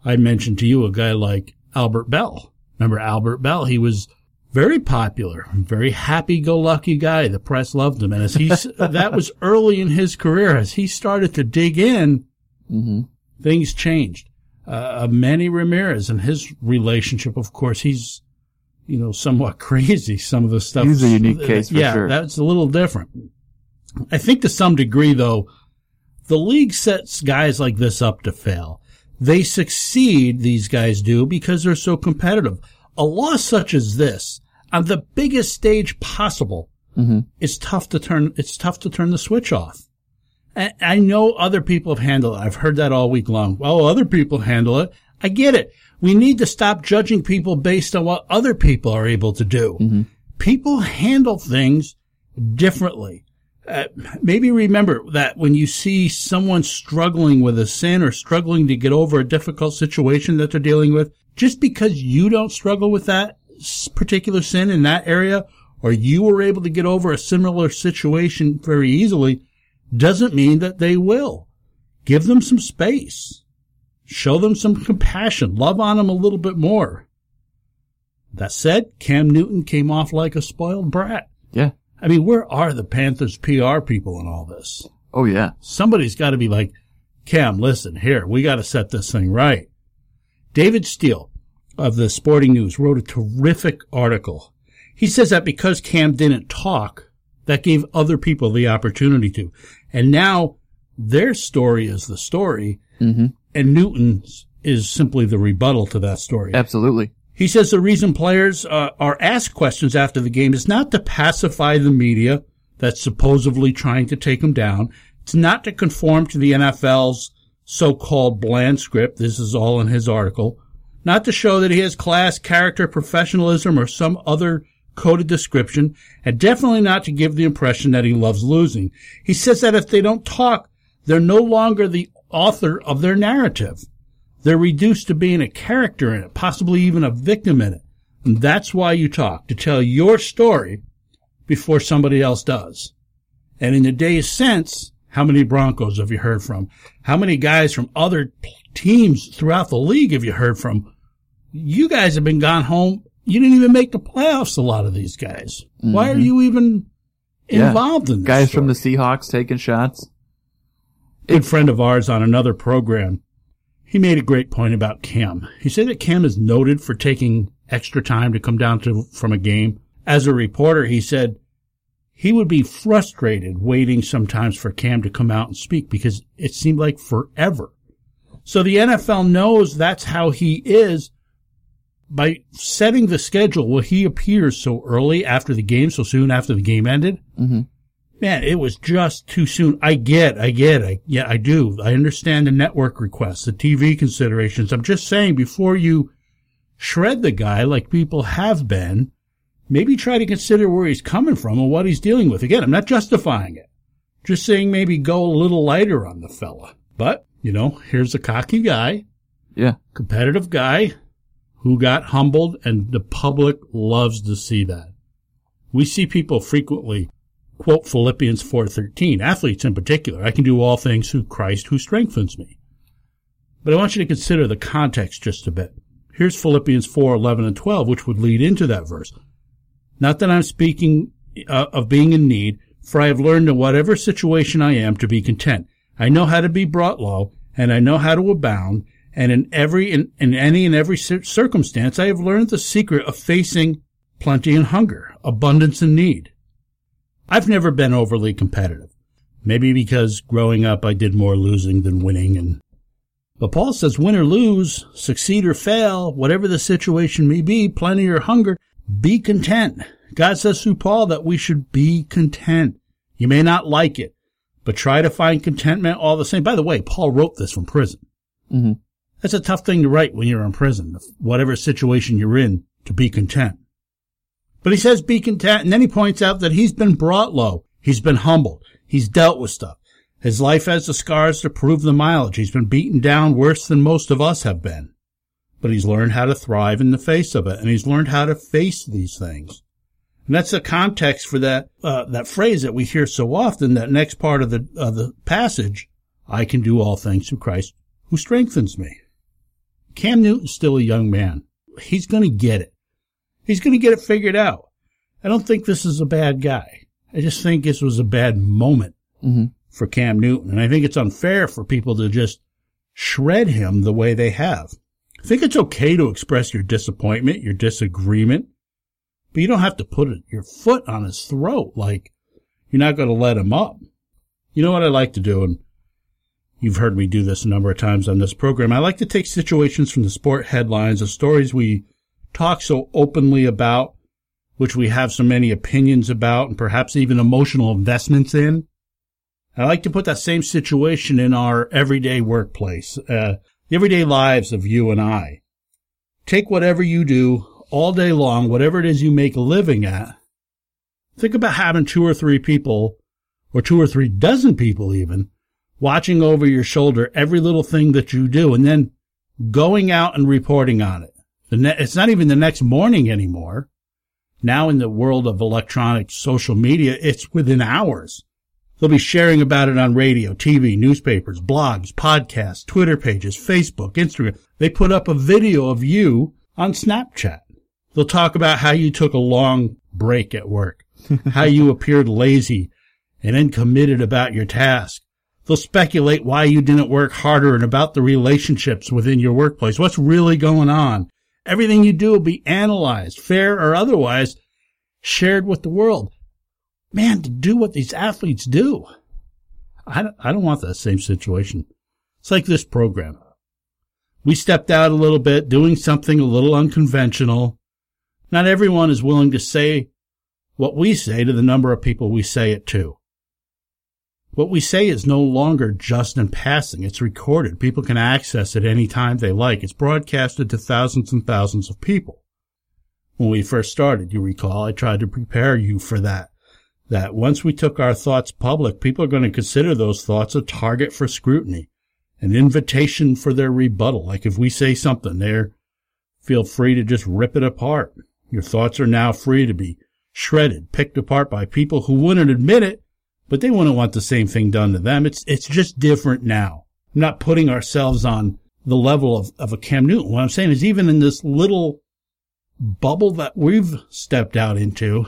I mentioned to you a guy like Albert Belle. Remember Albert Belle? He was very popular, very happy-go-lucky guy. The press loved him. And as he, that was early in his career. As he started to dig in,
Mm-hmm.
things changed. Uh, Manny Ramirez and his relationship, of course, he's, you know, somewhat crazy. Some of the stuff.
He's a unique case for
yeah,
sure.
that's a little different. I think to some degree, though, the league sets guys like this up to fail. They succeed, these guys do, because they're so competitive. A loss such as this, on the biggest stage possible,
Mm-hmm.
it's tough to turn, it's tough to turn the switch off. I I know other people have handled it. I've heard that all week long. Well, other people handle it. I get it. We need to stop judging people based on what other people are able to do. People handle things differently. Uh, maybe remember that when you see someone struggling with a sin or struggling to get over a difficult situation that they're dealing with, just because you don't struggle with that particular sin in that area, or you were able to get over a similar situation very easily, doesn't mean that they will. Give them some space. Show them some compassion. Love on them a little bit more. That said, Cam Newton came off like a spoiled brat.
Yeah.
I mean, where are the Panthers PR people in all this?
Oh yeah.
Somebody's got to be like, Cam, listen, here, we got to set this thing right. David Steele of the Sporting News wrote a terrific article. He says that because Cam didn't talk, that gave other people the opportunity to. And now their story is the story,
Mm-hmm.
And Newton's is simply the rebuttal to that story.
Absolutely.
He says the reason players uh, are asked questions after the game is not to pacify the media that's supposedly trying to take them down. It's not to conform to the NFL's so-called bland script. This is all in his article. Not to show that he has class, character, professionalism, or some other coded description, and definitely not to give the impression that he loves losing. He says that if they don't talk, they're no longer the author of their narrative. They're reduced to being a character in it, possibly even a victim in it. And that's why you talk, to tell your story before somebody else does. And in the days since, how many Broncos have you heard from? How many guys from other teams throughout the league have you heard from? You guys have been gone home. You didn't even make the playoffs, a lot of these guys. Why are
Mhm.
you even
Yeah.
involved in this?
Guys
story?
from the Seahawks taking shots.
Good friend of ours on another program, he made a great point about Cam. He said that Cam is noted for taking extra time to come down to from a game. As a reporter, he said he would be frustrated waiting sometimes for Cam to come out and speak because it seemed like forever. So the NFL knows that's how he is by setting the schedule where he appears so early after the game, so soon after the game ended
Mm-hmm.
Man, it was just too soon. I get, I get, I, yeah, I do. I understand the network requests, the TV considerations. I'm just saying before you shred the guy like people have been, maybe try to consider where he's coming from and what he's dealing with. Again, I'm not justifying it. Just saying maybe go a little lighter on the fella. But, you know, here's a cocky guy,
Yeah.
competitive guy who got humbled and the public loves to see that. We see people frequently quote Philippians 4:13, athletes in particular, I can do all things through Christ who strengthens me. But I want you to consider the context just a bit. Here's Philippians 4:11 and 12, which would lead into that verse. Not that I'm speaking uh, of being in need, for I have learned in whatever situation I am to be content. I know how to be brought low, and I know how to abound, and in every in, in any and every circumstance I have learned the secret of facing plenty and hunger, abundance and need. I've never been overly competitive. Maybe because growing up I did more losing than winning and but Paul says win or lose, succeed or fail, whatever the situation may be, plenty or hunger, be content. God says through Paul that we should be content. You may not like it, but try to find contentment all the same. By the way, Paul wrote this from prison.
Mm-hmm.
That's a tough thing to write when you're in prison, whatever situation you're in, to be content. But he says be content, and then he points out that he's been brought low. He's been humbled. He's dealt with stuff. His life has the scars to prove the mileage. He's been beaten down worse than most of us have been. But he's learned how to thrive in the face of it, and he's learned how to face these things. And that's the context for that uh, that phrase that we hear so often. That next part of the of the passage, I can do all things through Christ who strengthens me. Cam Newton's still a young man. He's going to get it. He's going to get it figured out. I don't think this is a bad guy. I just think this was a bad moment
Mm-hmm.
for Cam Newton. And I think it's unfair for people to just shred him the way they have. I think it's okay to express your disappointment, your disagreement, but you don't have to put your foot on his throat like you're not going to let him up. You know what I like to do, and you've heard me do this a number of times on this program. I like to take situations from the sport headlines, the stories we talk so openly about, which we have so many opinions about, and perhaps even emotional investments in. I like to put that same situation in our everyday workplace, uh, the everyday lives of you and I. Take whatever you do all day long, whatever it is you make a living at. Think about having two or three people, or two or three dozen people even, watching over your shoulder every little thing that you do and then going out and reporting on it. The ne- it's not even the next morning anymore. Now in the world of electronic social media, it's within hours. They'll be sharing about it on radio, TV, newspapers, blogs, podcasts, Twitter pages, Facebook, Instagram. They put up a video of you on Snapchat. They'll talk about how you took a long break at work, how you appeared lazy and uncommitted about your task. They'll speculate why you didn't work harder and about the relationships within your workplace. What's really going on? Everything you do will be analyzed, fair or otherwise, shared with the world. Man, to do what these athletes do. I don't, I don't want that same situation. It's like this program. We stepped out a little bit, doing something a little unconventional. Not everyone is willing to say what we say to the number of people we say it to. What we say is no longer just in passing. It's recorded. People can access it any time they like. It's broadcasted to thousands and thousands of people. When we first started, you recall, I tried to prepare you for that. That once we took our thoughts public, people are going to consider those thoughts a target for scrutiny, an invitation for their rebuttal. Like if we say something there, feel free to just rip it apart. Your thoughts are now free to be shredded, picked apart by people who wouldn't admit it, but they wouldn't want the same thing done to them. It's, it's just different now. I'm not putting ourselves on the level of, of a Cam Newton. What I'm saying is even in this little bubble that we've stepped out into,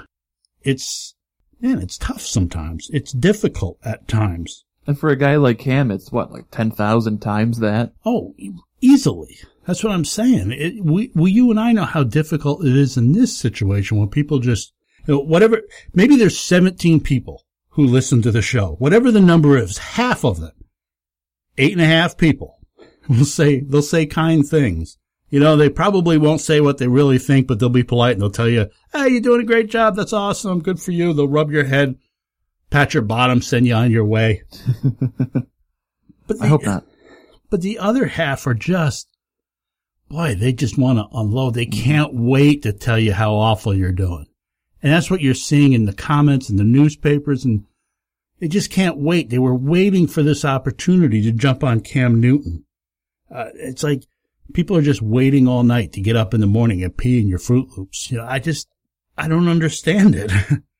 it's, man, it's tough sometimes. It's difficult at times.
And for a guy like Cam, it's what, like 10,000 times that?
Oh, easily. That's what I'm saying. It, we, we, you and I know how difficult it is in this situation when people just, you know, whatever, maybe there's 17 people who listen to the show. Whatever the number is, half of them, eight and a half people will say, they'll say kind things. You know, they probably won't say what they really think, but they'll be polite and they'll tell you, Hey, you're doing a great job. That's awesome. Good for you. They'll rub your head, pat your bottom, send you on your way. but
I hope not.
But the other half are just, boy, they just want to unload. They can't wait to tell you how awful you're doing. And that's what you're seeing in the comments and the newspapers and they just can't wait. They were waiting for this opportunity to jump on Cam Newton. Uh, it's like people are just waiting all night to get up in the morning and pee in your Fruit Loops. You know, I just, I don't understand it.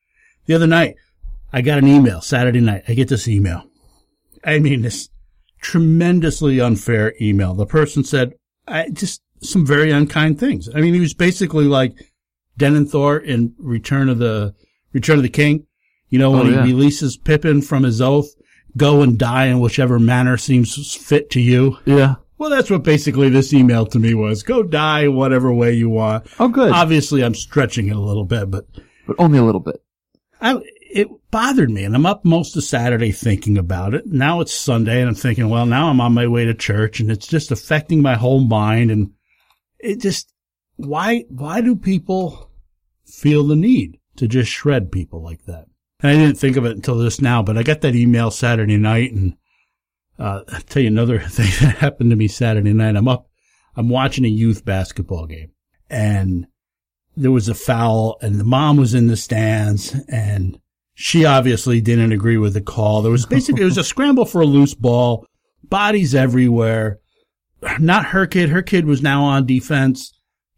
the other night, I got an email Saturday night. I get this email. I mean, this tremendously unfair email. The person said, I just some very unkind things. I mean, he was basically like Denethor in Return of the Return of the King. You know, when
Oh, yeah.
he releases Pippin from his oath, go and die in whichever manner seems fit to you.
Yeah.
Well, that's what basically this email to me was. Go die whatever way you want.
Oh, good.
Obviously, I'm stretching it a little bit, but
but only a little bit.
I, it bothered me and I'm up most of Saturday thinking about it. Now it's Sunday and I'm thinking, well, now I'm on my way to church and it's just affecting my whole mind. And it just, why, why do people feel the need to just shred people like that? And I didn't think of it until just now, but I got that email Saturday night and, uh, I'll tell you another thing that happened to me Saturday night. I'm up, I'm watching a youth basketball game and there was a foul and the mom was in the stands and she obviously didn't agree with the call. There was basically, it was a scramble for a loose ball, bodies everywhere. Not her kid. Her kid was now on defense.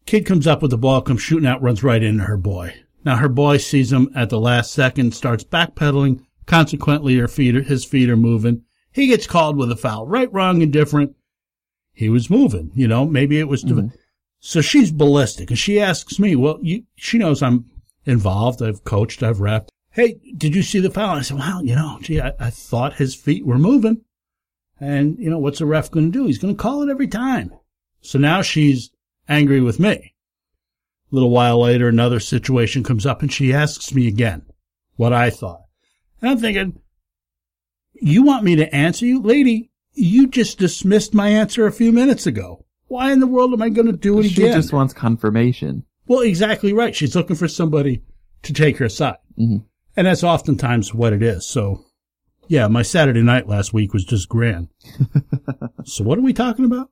Kid comes up with the ball, comes shooting out, runs right into her boy. Now her boy sees him at the last second, starts backpedaling. Consequently, her feet are, his feet are moving. He gets called with a foul. Right, wrong, indifferent. He was moving, you know, maybe it was, mm-hmm. so she's ballistic and she asks me, well, you, she knows I'm involved. I've coached, I've ref. Hey, did you see the foul? I said, well, you know, gee, I, I thought his feet were moving. And, you know, what's the ref going to do? He's going to call it every time. So now she's angry with me. A little while later, another situation comes up and she asks me again what I thought. And I'm thinking, you want me to answer you? Lady, you just dismissed my answer a few minutes ago. Why in the world am I going to do it
She
again?
She just wants confirmation.
Well, exactly right. She's looking for somebody to take her side.
Mhm.
And that's oftentimes what it is. So, yeah, my Saturday night last week was just grand. so what are we talking about?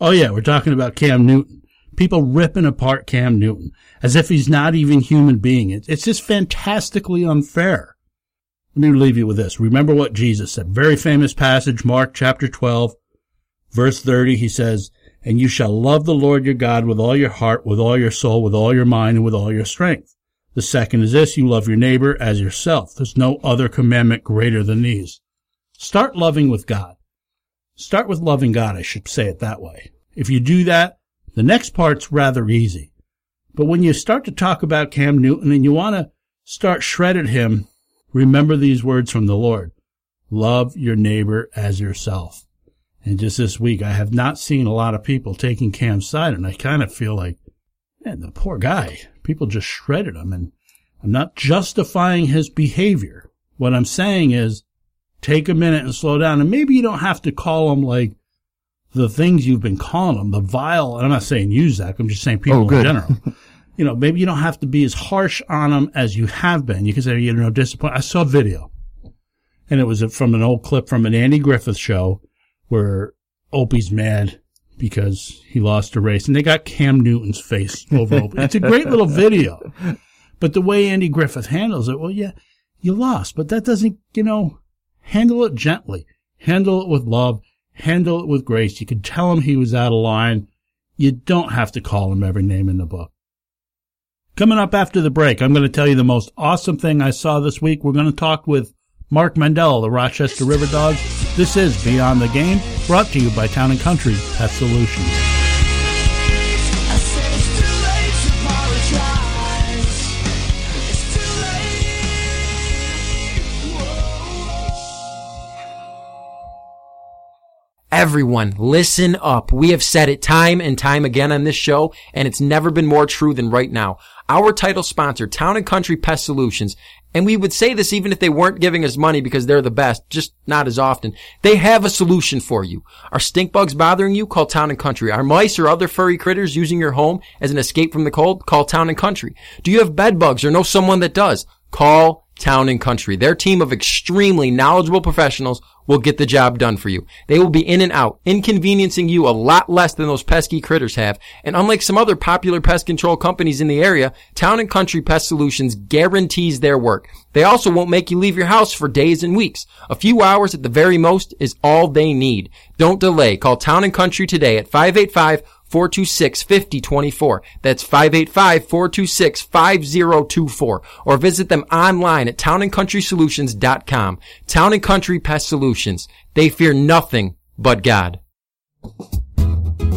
oh yeah, we're talking about Cam Newton. People ripping apart Cam Newton as if he's not even human being. It's just fantastically unfair. Let me leave you with this. Remember what Jesus said. Very famous passage, Mark chapter 12, verse 30. He says, and you shall love the Lord your God with all your heart, with all your soul, with all your mind, and with all your strength. The second is this, you love your neighbor as yourself. There's no other commandment greater than these. Start loving with God. Start with loving God, I should say it that way. If you do that, the next part's rather easy. But when you start to talk about Cam Newton and you want to start shredding him, remember these words from the Lord. love your neighbor as yourself. And just this week, I have not seen a lot of people taking Cam's side, and I kind of feel like, man, the poor guy. People just shredded him, and I'm not justifying his behavior. What I'm saying is, take a minute and slow down, and maybe you don't have to call him like the things you've been calling them, the vile. And I'm not saying use that. I'm just saying people
Oh,
in general. you know, maybe you don't have to be as harsh on them as you have been. You can say, you know, disappoint. I saw a video and it was from an old clip from an Andy Griffith show where Opie's mad because he lost a race and they got Cam Newton's face over Opie. It's a great little video. But the way Andy Griffith handles it, well, yeah, you lost, but that doesn't, you know, handle it gently, handle it with love, handle it with grace. You could tell him he was out of line. You don't have to call him every name in the book. Coming up after the break, I'm going to tell you the most awesome thing I saw this week. We're going to talk with Mark Mandel, the Rochester River Dogs. This is Beyond the Game, brought to you by Town and Country Pest Solutions.
Everyone, listen up. We have said it time and time again on this show, and it's never been more true than right now. Our title sponsor, Town and Country Pest Solutions, and we would say this even if they weren't giving us money because they're the best, just not as often. They have a solution for you. Are stink bugs bothering you? Call Town and Country. Are mice or other furry critters using your home as an escape from the cold? Call Town and Country. Do you have bed bugs or know someone that does? Call Town and Country. Their team of extremely knowledgeable professionals will get the job done for you. They will be in and out, inconveniencing you a lot less than those pesky critters have. And unlike some other popular pest control companies in the area, Town and Country Pest Solutions guarantees their work. They also won't make you leave your house for days and weeks. A few hours at the very most is all they need. Don't delay. Call Town and Country today at 585 426 5024. That's 585 426 5024. Or visit them online at townandcountrysolutions.com. Town and Country Pest Solutions. They fear nothing but God.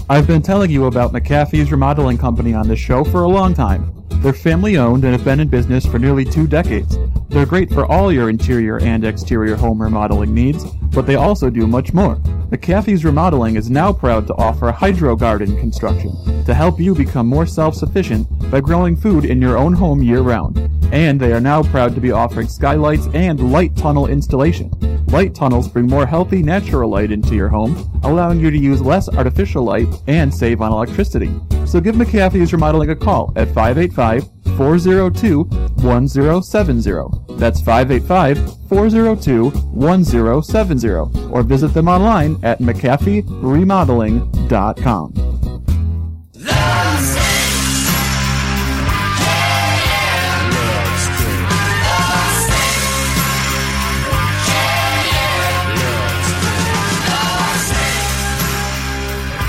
I've been telling you about McAfee's Remodeling Company on this show for a long time. They're family owned and have been in business for nearly two decades. They're great for all your interior and exterior home remodeling needs, but they also do much more. McAfee's Remodeling is now proud to offer hydro garden construction to help you become more self-sufficient by growing food in your own home year-round. And they are now proud to be offering skylights and light tunnel installation. Light tunnels bring more healthy, natural light into your home, allowing you to use less artificial light and save on electricity. So give McAfee's Remodeling a call at 585 402 1070. That's 585 402 1070. Or visit them online at McAfeeRemodeling.com.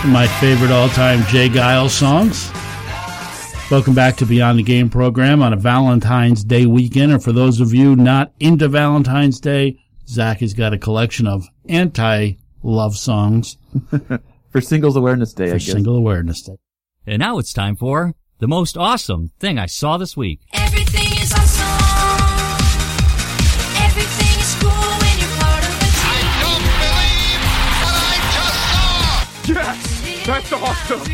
my favorite all-time J. Geils songs. Welcome back to Beyond the Game program on a Valentine's Day weekend. And for those of you not into Valentine's Day, Zach has got a collection of anti-love songs
For Singles Awareness Day, I
for
guess.
Single Awareness Day.
And now it's time for the most awesome thing I saw this week.
Everything
Yes! That's awesome!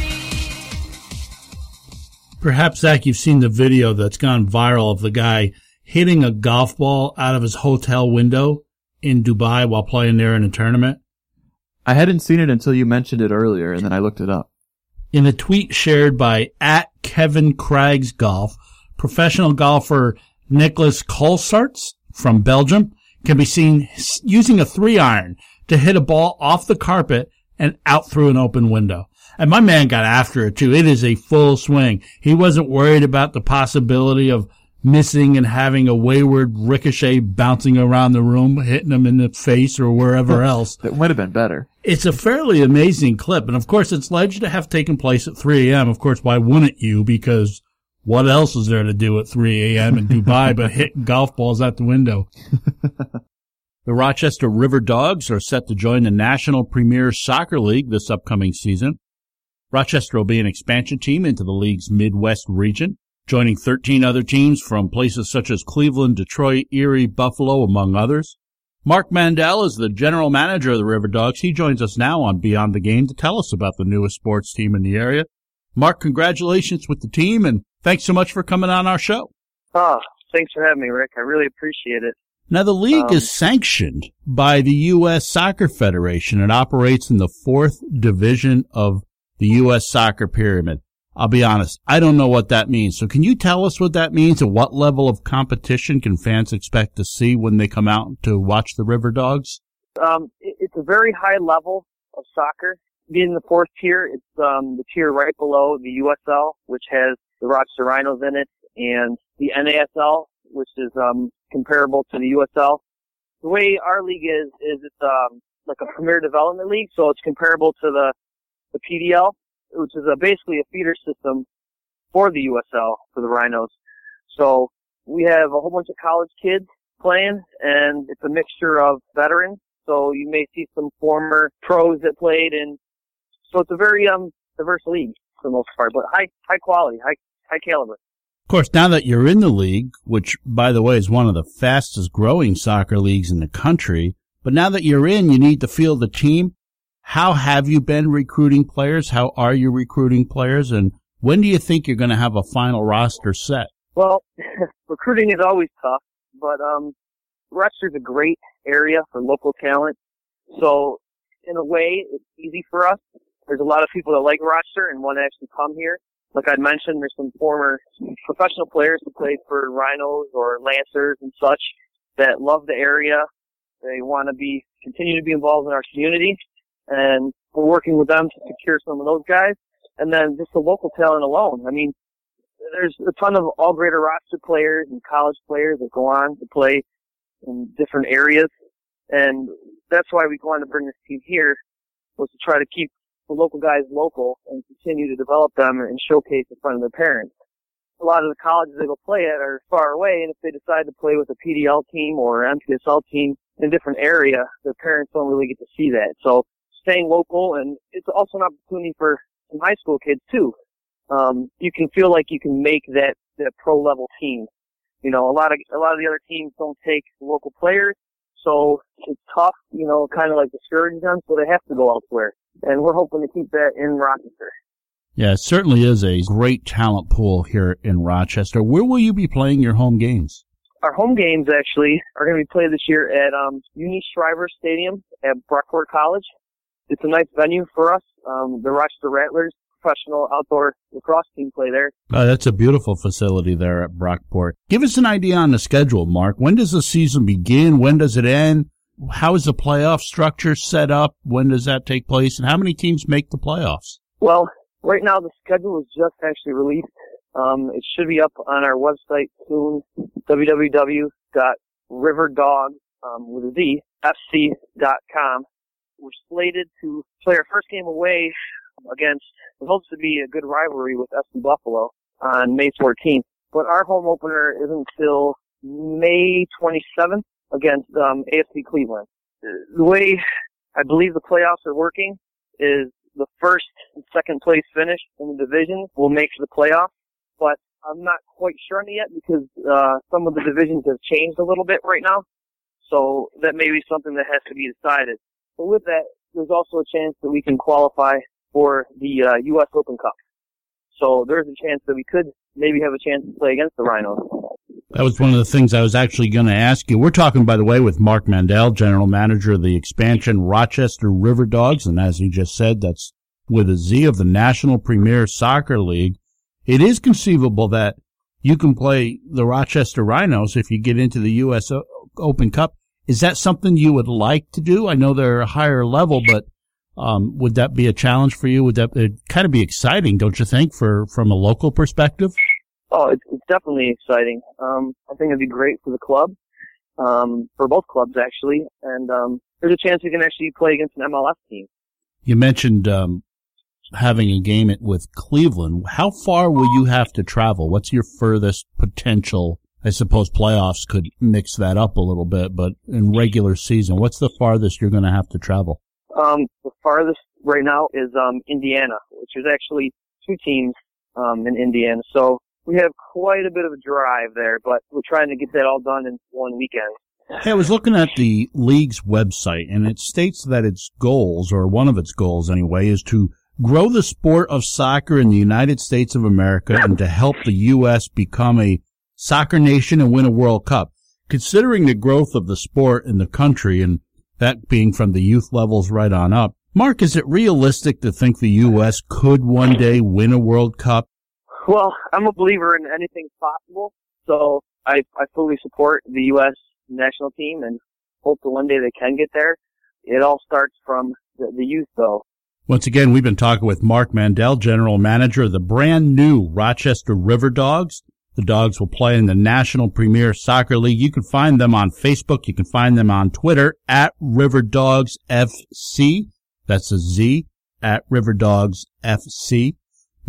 Perhaps, Zach, you've seen the video that's gone viral of the guy hitting a golf ball out of his hotel window in Dubai while playing there in a tournament.
I hadn't seen it until you mentioned it earlier, and then I looked it up.
In a tweet shared by at Kevin Craigs Golf, professional golfer Nicolas Colsaerts from Belgium can be seen using a three iron to hit a ball off the carpet and out through an open window. And my man got after it too. It is a full swing. He wasn't worried about the possibility of missing and having a wayward ricochet bouncing around the room, hitting him in the face or wherever else.
That would have been better.
It's a fairly amazing clip. And of course, it's alleged to have taken place at 3 a.m. Of course, why wouldn't you? Because what else is there to do at 3 a.m. in Dubai but hit golf balls out the window? the Rochester River Dogs are set to join the National Premier Soccer League this upcoming season. Rochester will be an expansion team into the league's Midwest region, joining 13 other teams from places such as Cleveland, Detroit, Erie, Buffalo, among others. Mark Mandel is the general manager of the River Dogs. He joins us now on Beyond the Game to tell us about the newest sports team in the area. Mark, congratulations with the team and thanks so much for coming on our show.
Oh, thanks for having me, Rick. I really appreciate it.
Now, the league
Um,
is sanctioned by the U.S. Soccer Federation. It operates in the fourth division of the U.S. soccer pyramid. I'll be honest, I don't know what that means. So can you tell us what that means and what level of competition can fans expect to see when they come out to watch the River Dogs?
Um, it's a very high level of soccer. Being the fourth tier, it's um, the tier right below the USL, which has the Rochester Rhinos in it, and the NASL, which is um, comparable to the USL. The way our league is, is it's um, like a premier development league, so it's comparable to the the PDL, which is a, basically a feeder system for the USL for the Rhinos. So we have a whole bunch of college kids playing, and it's a mixture of veterans. So you may see some former pros that played, and so it's a very um diverse league for the most part, but high high quality, high high caliber.
Of course, now that you're in the league, which by the way is one of the fastest growing soccer leagues in the country, but now that you're in, you need to field the team. How have you been recruiting players? How are you recruiting players? And when do you think you're going to have a final roster set?
Well, recruiting is always tough, but um, Rochester's a great area for local talent. So in a way, it's easy for us. There's a lot of people that like Rochester and want to actually come here. Like I mentioned, there's some former professional players who played for Rhinos or Lancers and such that love the area. They want to be continue to be involved in our community, and we're working with them to secure some of those guys. And then just the local talent alone. I mean, there's a ton of all greater roster players and college players that go on to play in different areas. And that's why we wanted to bring this team here was to try to keep the local guys local and continue to develop them and showcase in front of their parents. A lot of the colleges they go play at are far away and if they decide to play with a PDL team or an MPSL team in a different area, their parents don't really get to see that. So staying local and it's also an opportunity for some high school kids too um, you can feel like you can make that that pro level team. You know, a lot of a lot of the other teams don't take local players, so it's tough. You know, kind of like discourage them, so they have to go elsewhere. And we're hoping to keep that in Rochester.
Yeah, it certainly is a great talent pool here in Rochester. Where will you be playing your home games?
Our home games actually are going to be played this year at um, Eunice Shriver Stadium at Brockport College. It's a nice venue for us. Um, the Rochester Rattlers professional outdoor lacrosse team play there.
Oh, that's a beautiful facility there at Brockport. Give us an idea on the schedule, Mark. When does the season begin? When does it end? How is the playoff structure set up? When does that take place? And how many teams make the playoffs?
Well, right now the schedule is just actually released. Um, it should be up on our website soon, www.riverdog, um, with a Z, fc.com. We're slated to play our first game away against what hopes to be a good rivalry with FC Buffalo on May 14th. But our home opener isn't until May 27th against um, AFC Cleveland. The way I believe the playoffs are working is the first and second place finish in the division will make the playoffs. But I'm not quite sure on it yet because uh, some of the divisions have changed a little bit right now. So that may be something that has to be decided. But with that, there's also a chance that we can qualify for the uh, U.S. Open Cup. So there's a chance that we could maybe have a chance to play against the Rhinos.
That was one of the things I was actually going to ask you. We're talking, by the way, with Mark Mandel, general manager of the expansion Rochester River Dogs. And as he just said, that's with a Z of the National Premier Soccer League. It is conceivable that you can play the Rochester Rhinos if you get into the U.S. Open Cup. Is that something you would like to do? I know they're a higher level, but um, would that be a challenge for you? Would that kind of be exciting, don't you think, for from a local perspective?
Oh, it's, it's definitely exciting. Um, I think it'd be great for the club, um, for both clubs actually, and um, there's a chance we can actually play against an MLS team.
You mentioned um, having a game with Cleveland. How far will you have to travel? What's your furthest potential? I suppose playoffs could mix that up a little bit, but in regular season, what's the farthest you're going to have to travel?
Um, the farthest right now is um, Indiana, which is actually two teams um, in Indiana. So we have quite a bit of a drive there, but we're trying to get that all done in one weekend.
Hey, I was looking at the league's website, and it states that its goals, or one of its goals anyway, is to grow the sport of soccer in the United States of America and to help the U.S. become a soccer nation and win a World Cup. Considering the growth of the sport in the country, and that being from the youth levels right on up, Mark, is it realistic to think the U.S. could one day win a World Cup?
Well, I'm a believer in anything's possible, so I I fully support the U.S. national team and hope that one day they can get there. It all starts from the, the youth, though.
Once again, we've been talking with Mark Mandel, general manager of the brand new Rochester River Dogs. The dogs will play in the National Premier Soccer League. You can find them on Facebook. You can find them on Twitter at River Dogs FC. That's a Z at River Dogs FC.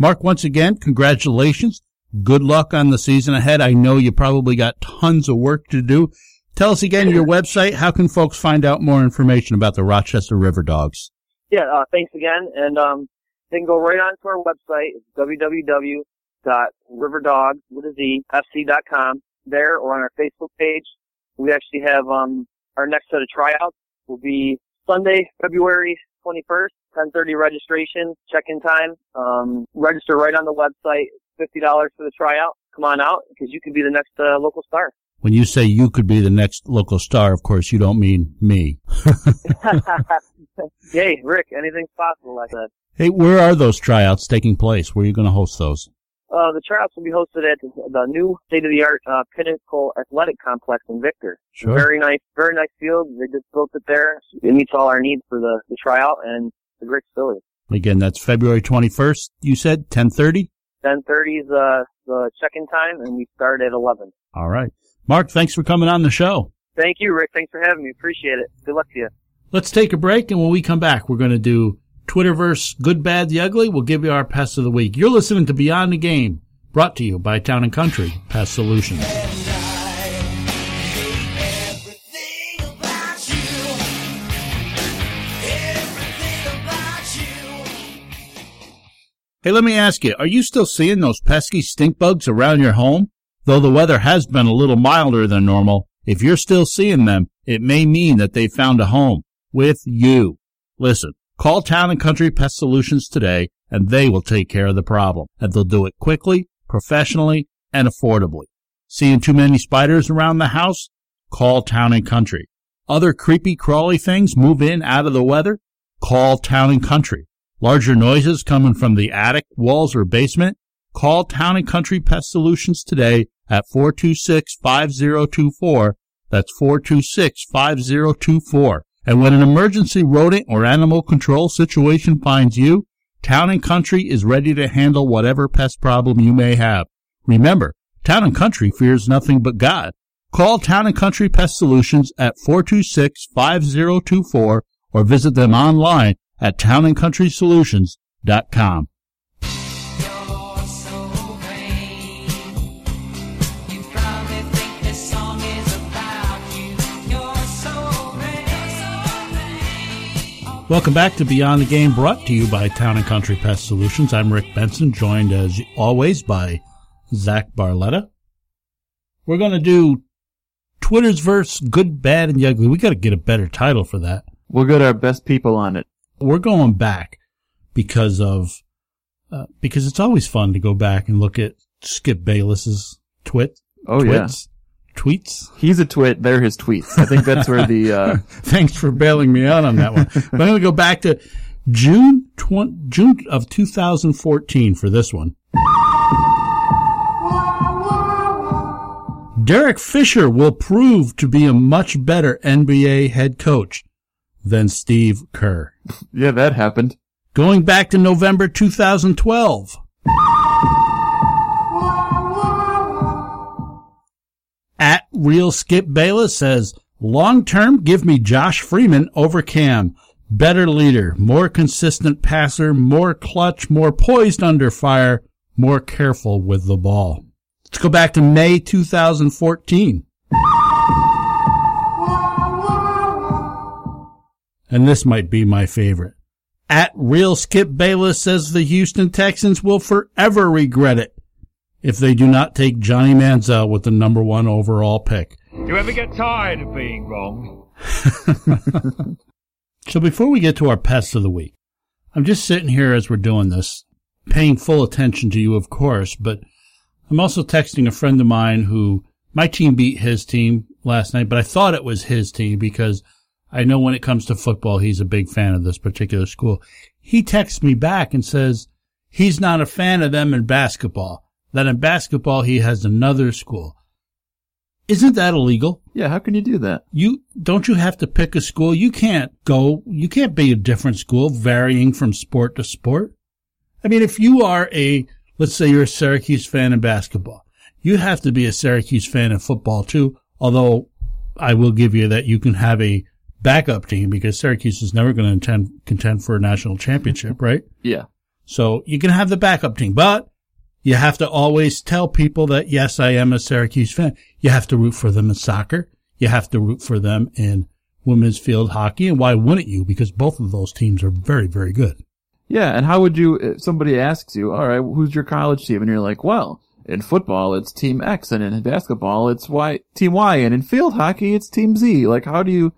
Mark, once again, congratulations. Good luck on the season ahead. I know you probably got tons of work to do. Tell us again your website. How can folks find out more information about the Rochester River Dogs?
Yeah, uh, thanks again, and um, they can go right onto our website. It's www.riverdogs with a Z fc.com. There or on our Facebook page, we actually have um our next set of tryouts will be Sunday, February 21st, 10:30 registration, check-in time. Um, register right on the website. Fifty dollars for the tryout. Come on out because you could be the next uh, local star.
When you say you could be the next local star, of course, you don't mean me.
Yay, Rick, anything's possible like that.
Hey, where are those tryouts taking place? Where are you going to host those?
Uh, the tryouts will be hosted at the, new state-of-the-art uh, Pinnacle Athletic Complex in Victor.
Sure.
Very nice, very nice field. They just built it there. It meets all our needs for the, the tryout, and a great facility.
Again, that's February 21st, you said, 1030?
10:30 is uh, the check-in time, and we start at 11.
All right. Mark, thanks for coming on the show.
Thank you, Rick. Thanks for having me. Appreciate it. Good luck to you.
Let's take a break, and when we come back, we're going to do Twitterverse Good, Bad, the Ugly. We'll give you our Pest of the Week. You're listening to Beyond the Game, brought to you by Town and Country Pest Solutions. Hey, let me ask you, are you still seeing those pesky stink bugs around your home? Though the weather has been a little milder than normal, if you're still seeing them, it may mean that they found a home with you. Listen, call Town and Country Pest Solutions today and they will take care of the problem. And they'll do it quickly, professionally, and affordably. Seeing too many spiders around the house? Call Town and Country. Other creepy crawly things move in out of the weather? Call Town and Country. Larger noises coming from the attic, walls, or basement? Call Town and Country Pest Solutions today at 426-5024. That's 426-5024. And when an emergency rodent or animal control situation finds you, Town and Country is ready to handle whatever pest problem you may have. Remember, Town and Country fears nothing but God. Call Town and Country Pest Solutions at 426-5024 or visit them online at townandcountrysolutions.com. Welcome back to Beyond the Game, brought to you by Town and Country Pest Solutions. I'm Rick Benson, joined as always by Zach Barletta. We're going to do Twitterverse, good, bad, and ugly. We got to get a better title for that.
We'll get our best people on it.
We're going back because of uh, because it's always fun to go back and look at Skip Bayless's twit.
Oh, yeah.
tweets.
He's a twit. They're his tweets. I think that's where the uh,
Thanks for bailing me out on that one. but I'm going to go back to June 20, June of 2014 for this one. Derek Fisher will prove to be a much better NBA head coach than Steve Kerr.
yeah, that happened.
Going back to November 2012. At Real Skip Bayless says, long term, give me Josh Freeman over Cam. Better leader, more consistent passer, more clutch, more poised under fire, more careful with the ball. Let's go back to May 2014. And this might be my favorite. At Real Skip Bayless says the Houston Texans will forever regret it if they do not take Johnny Manziel with the number one overall pick.
You ever get tired of being wrong?
So before we get to our pests of the week, I'm just sitting here as we're doing this, paying full attention to you, of course, but I'm also texting a friend of mine who my team beat his team last night, but I thought it was his team because I know when it comes to football, he's a big fan of this particular school. He texts me back and says he's not a fan of them in basketball, that in basketball he has another school. Isn't that illegal?
Yeah, how can you do that?
You don't you have to pick a school? You can't go. You can't be a different school, varying from sport to sport. I mean, if you are a, let's say you're a Syracuse fan in basketball, you have to be a Syracuse fan in football too. Although I will give you that you can have a backup team because Syracuse is never going to intend, contend for a national championship, mm-hmm. right?
Yeah.
So you can have the backup team, but you have to always tell people that yes, I am a Syracuse fan. You have to root for them in soccer. You have to root for them in women's field hockey. And why wouldn't you? Because both of those teams are very, very good.
Yeah, and how would you, if somebody asks you, all right, who's your college team? And you're like, well, in football, it's team X, and in basketball, it's Y, team Y, and in field hockey, it's team Z. Like, how do you,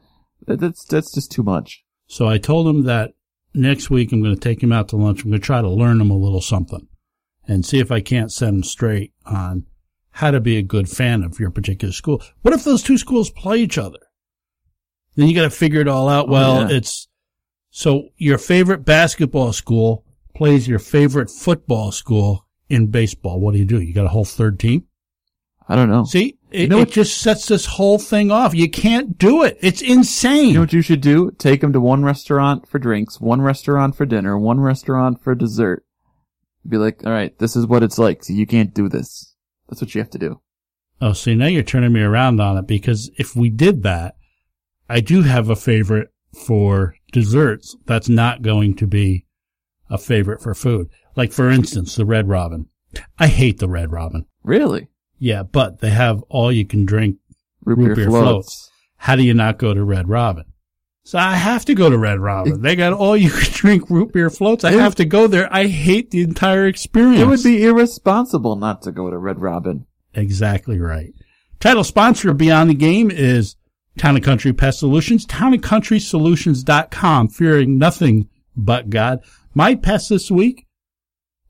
that's, that's just too much.
So I told him that next week I'm going to take him out to lunch. I'm going to try to learn him a little something and see if I can't set him straight on how to be a good fan of your particular school. What if those two schools play each other? Then you got to figure it all out.
Oh,
Well,
yeah.
it's so your favorite basketball school plays your favorite football school in baseball. What do you do? You got a whole third team?
I don't know.
See, it,
You know
it
what-
just sets this whole thing off. You can't do it. It's insane.
You know what you should do? Take them to one restaurant for drinks, one restaurant for dinner, one restaurant for dessert. Be like, all right, this is what it's like. So you can't do this. That's what you have to do.
Oh, see, now you're turning me around on it because if we did that, I do have a favorite for desserts that's not going to be a favorite for food. Like, for instance, the Red Robin. I hate the Red Robin.
Really?
Yeah, but they have all you can drink
Root
root
beer
beer
floats.
floats. How do you not go to Red Robin? So I have to go to Red Robin. They got all you can drink root beer floats. I have to go there. I hate the entire experience.
It would be irresponsible not to go to Red Robin.
Exactly right. Title sponsor of Beyond the Game is Town and Country Pest Solutions, townandcountrysolutions.com, fearing nothing but God. My pest this week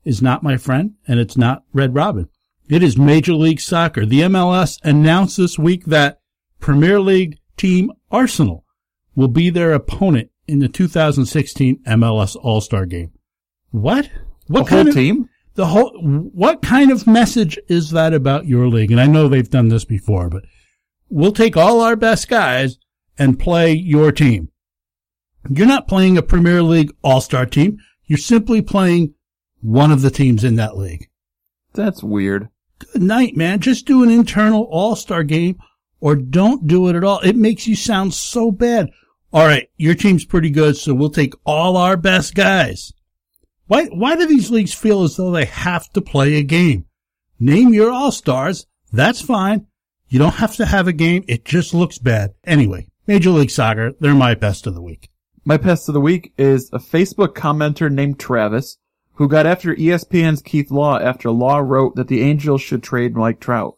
is not my friend, and it's not Red Robin. It is Major League Soccer. The MLS announced this week that Premier League team Arsenal will be their opponent in the 2016 MLS All-Star Game. What? What
The
kind of
team?
the whole what kind of message is that about your league? And I know they've done this before, but we'll take all our best guys and play your team. You're not playing a Premier League All-Star team. You're simply playing one of the teams in that league.
That's weird.
Good night, man. Just do an internal All-Star game or don't do it at all. It makes you sound so bad. All right, your team's pretty good, so we'll take all our best guys. Why, why do these leagues feel as though they have to play a game? Name your all-stars. That's fine. You don't have to have a game. It just looks bad. Anyway, Major League Soccer, they're my best of the week.
My best of the week is a Facebook commenter named Travis who got after ESPN's Keith Law after Law wrote that the Angels should trade Mike Trout.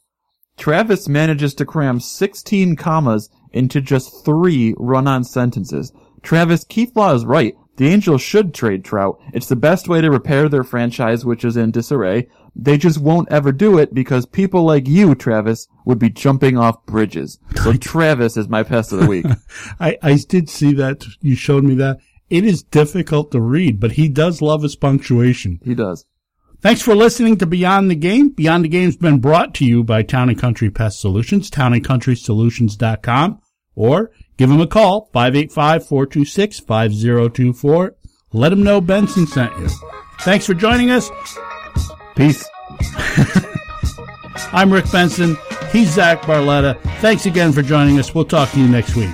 Travis manages to cram 16 commas into just three run-on sentences. Travis, Keith Law is right. The Angels should trade Trout. It's the best way to repair their franchise, which is in disarray. They just won't ever do it because people like you, Travis, would be jumping off bridges. So Travis is my pest of the week.
I, I did see that. You showed me that. It is difficult to read, but he does love his punctuation.
He does.
Thanks for listening to Beyond the Game. Beyond the Game's been brought to you by Town and Country Pest Solutions, townandcountrysolutions.com, or give them a call, 585-426-5024. Let them know Benson sent you. Thanks for joining us.
Peace.
I'm Rick Benson. He's Zach Barletta. Thanks again for joining us. We'll talk to you next week.